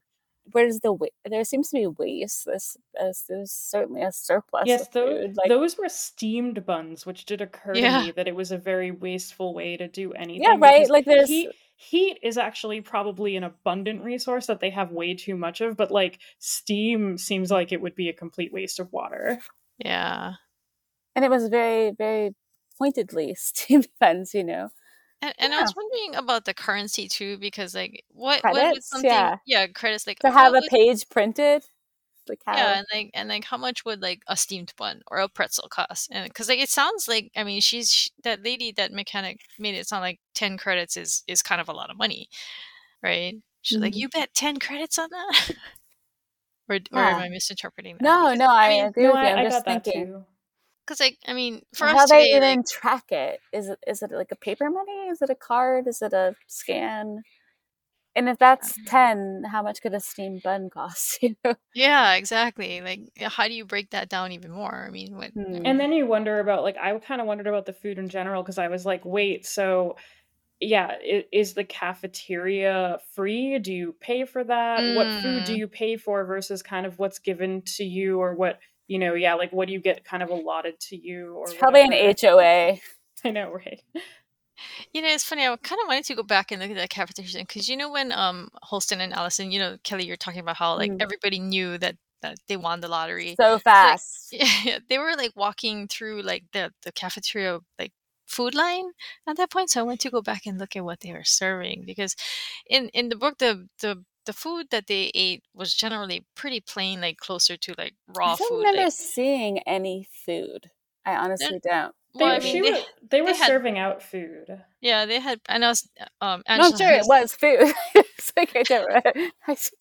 where's the wa- there seems to be waste. This, this there's certainly a surplus. Yes, of those, food. Like, those were steamed buns, which did occur Yeah. to me that it was a very wasteful way to do anything. yeah, right. Like there's heat heat is actually probably an abundant resource that they have way too much of but like steam seems like it would be a complete waste of water yeah. And it was very very pointedly steamed buns. You know. And, and I was wondering about the currency too, because like what what would something Yeah. credits like to have a would- page printed. Like how, yeah and like and like how much would like a steamed bun or a pretzel cost and because like it sounds like i mean she's sh that lady that mechanic made it sound like 10 credits is is kind of a lot of money right she's like Mhm. you bet 10 credits on that or, or am i misinterpreting that no, no, I, mean, agree no with you. i, I'm I just thinking too because like i mean for how us they today even like, track it. Is it is it like a paper money? Is it a card? Is it a scan? And if that's ten, how much could a steamed bun cost? You know? yeah exactly like how do you break that down even more i mean what Hmm. and then you wonder about like i kind of wondered about the food in general because i was like wait so yeah, i- is the cafeteria free? Do you pay for that? What food do Mm. you pay for versus kind of what's given to you or what, you know, yeah, like what do you get kind of allotted to you or It's probably an? HOA. I know, right? You know, it's funny. I kind of wanted to go back and look at that cafeteria because you know when um Holston and Allison, you know, Kelly, you're talking about how like Mm. everybody knew that that they won the lottery. So So, like, fast. yeah, they were like walking through like the the cafeteria like food line at that point. So I went to go back and look at what they were serving because in in the book the the the food that they ate was generally pretty plain, like closer to like raw food. I raw don't food. remember Like seeing any food. I honestly don't. They, well, I she mean, was, they they were they had serving out food. yeah they had and I was um No, I'm Angela sure it was food. it's like I don't. I, s-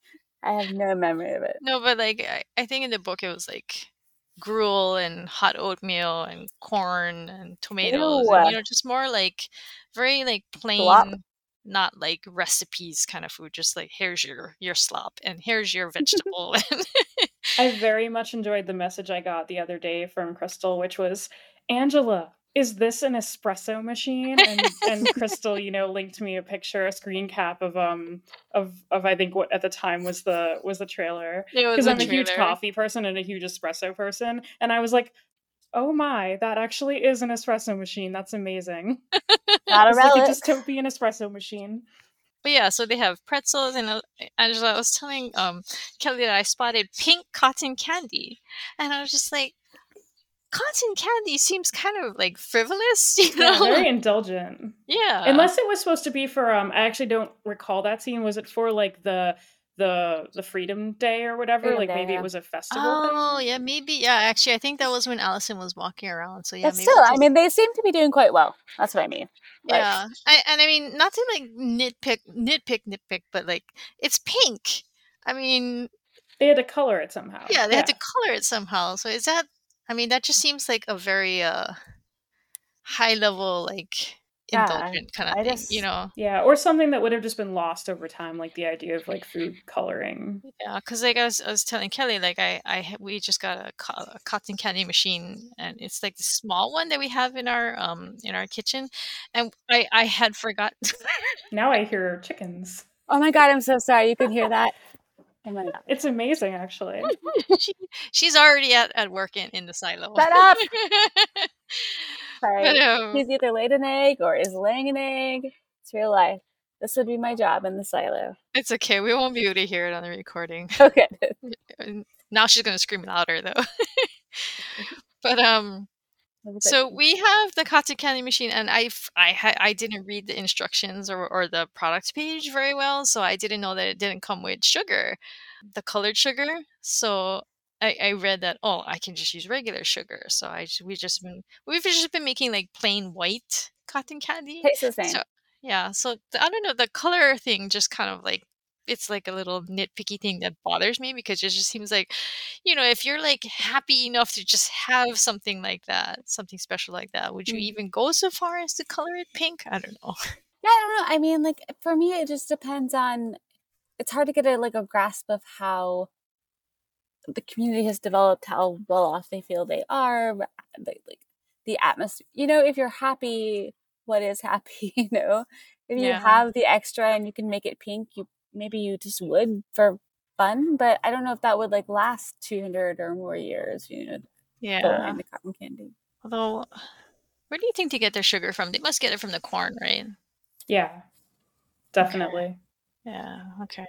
I have no memory of it. No, but like I, I think in the book it was like gruel and hot oatmeal and corn and tomatoes and you know just more like very like Slop. plain not like recipes kind of food just like here's your your slop and here's your vegetable I very much enjoyed the message I got the other day from Crystal, which was, Angela, is this an espresso machine? And and Crystal, you know, linked me a picture, a screen cap of um of of I think what at the time was the was the trailer. Because i'm a huge coffee person and a huge espresso person. And I was like, oh my, that actually is an espresso machine. That's amazing. Not a It's like a dystopian espresso machine. But yeah, so they have pretzels and uh, Angela I was telling um Kelly that I spotted pink cotton candy and I was just like cotton candy seems kind of like frivolous, you Yeah, know? very indulgent. yeah. Unless it was supposed to be for um I actually don't recall that scene. Was it for like the the the Freedom Day or whatever? Freedom like Day, maybe yeah. it was a festival Oh, thing? yeah, maybe. Yeah, actually, I think that was when Allison was walking around. So yeah, But maybe still, it's I mean, they seem to be doing quite well. That's what I mean. Like, yeah. I, and I mean, not to like nitpick, nitpick, nitpick, but like it's pink. I mean, They had to color it somehow. yeah, they had to color it somehow. So is that? I mean, that just seems like a very uh high level, like yeah, indulgent kind of I thing, just you know? Yeah, or something that would have just been lost over time, like the idea of like food coloring. Yeah, because like I was, I was telling Kelly, like I, I, we just got a, a cotton candy machine, and it's like the small one that we have in our, um, in our kitchen, and I, I had forgot. Now I hear chickens. Oh my god, I'm so sorry. You can hear that. Oh. It's amazing, actually. she, she's already at, at work in, in the silo. Shut up. but Sorry. um, He's either laid an egg or is laying an egg. It's real life. This would be my job in the silo. it's okay. We won't be able to hear it on the recording. Okay. Now she's gonna scream louder though. but um, So we have the cotton candy machine, and I f- I ha- I didn't read the instructions or, or the product page very well, so I didn't know that it didn't come with sugar, the colored sugar. So I, I read that oh I can just use regular sugar. So I we just been we've just been making like plain white cotton candy. Tastes the same. So yeah, so the, I don't know the color thing just kind of like it's like a little nitpicky thing that bothers me because it just seems like you know if you're like happy enough to just have something like that something special like that would you Mm. even go so far as to color it pink i don't know Yeah, I don't know. I mean, like for me, it just depends on. It's hard to get a like a grasp of how the community has developed, how well off they feel they are, the, like the atmosphere. You know, if you're happy, what is happy? You know, if you Yeah. have the extra and you can make it pink, you maybe you just would for fun. But I don't know if that would like last two hundred or more years. You know, yeah the, the cotton candy. although where do you think they get their sugar from they must get it from the corn right Yeah, definitely. yeah okay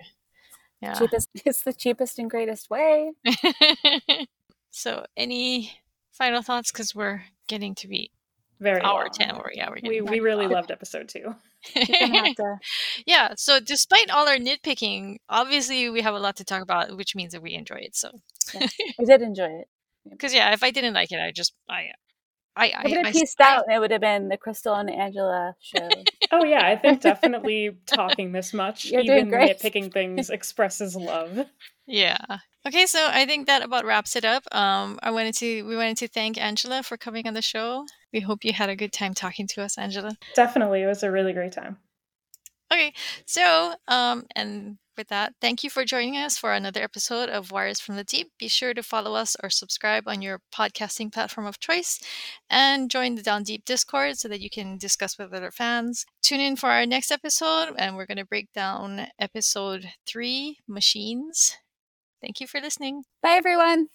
yeah Cheapest. It's the cheapest and greatest way. so any final thoughts because we're getting to be Very hour long. 10 or yeah we're We we really loved episode two. Gonna yeah so despite all our nitpicking obviously we have a lot to talk about which means that we enjoy it so Yes. I did enjoy it. because yeah if i didn't like it i just i i I would i, have I, pieced out and it would have been the Crystal and Angela show. Oh yeah, I think definitely talking this much, You're even great. nitpicking things, expresses love. yeah okay so i think that about wraps it up um i wanted to we wanted to thank angela for coming on the show we hope you had a good time talking to us angela Definitely, it was a really great time. okay so um and with that, thank you for joining us for another episode of Wires from the Deep. Be sure to follow us or subscribe on your podcasting platform of choice and join the Down Deep Discord so that you can discuss with other fans. Tune in for our next episode, and we're going to break down episode three Machines. Thank you for listening. Bye, everyone.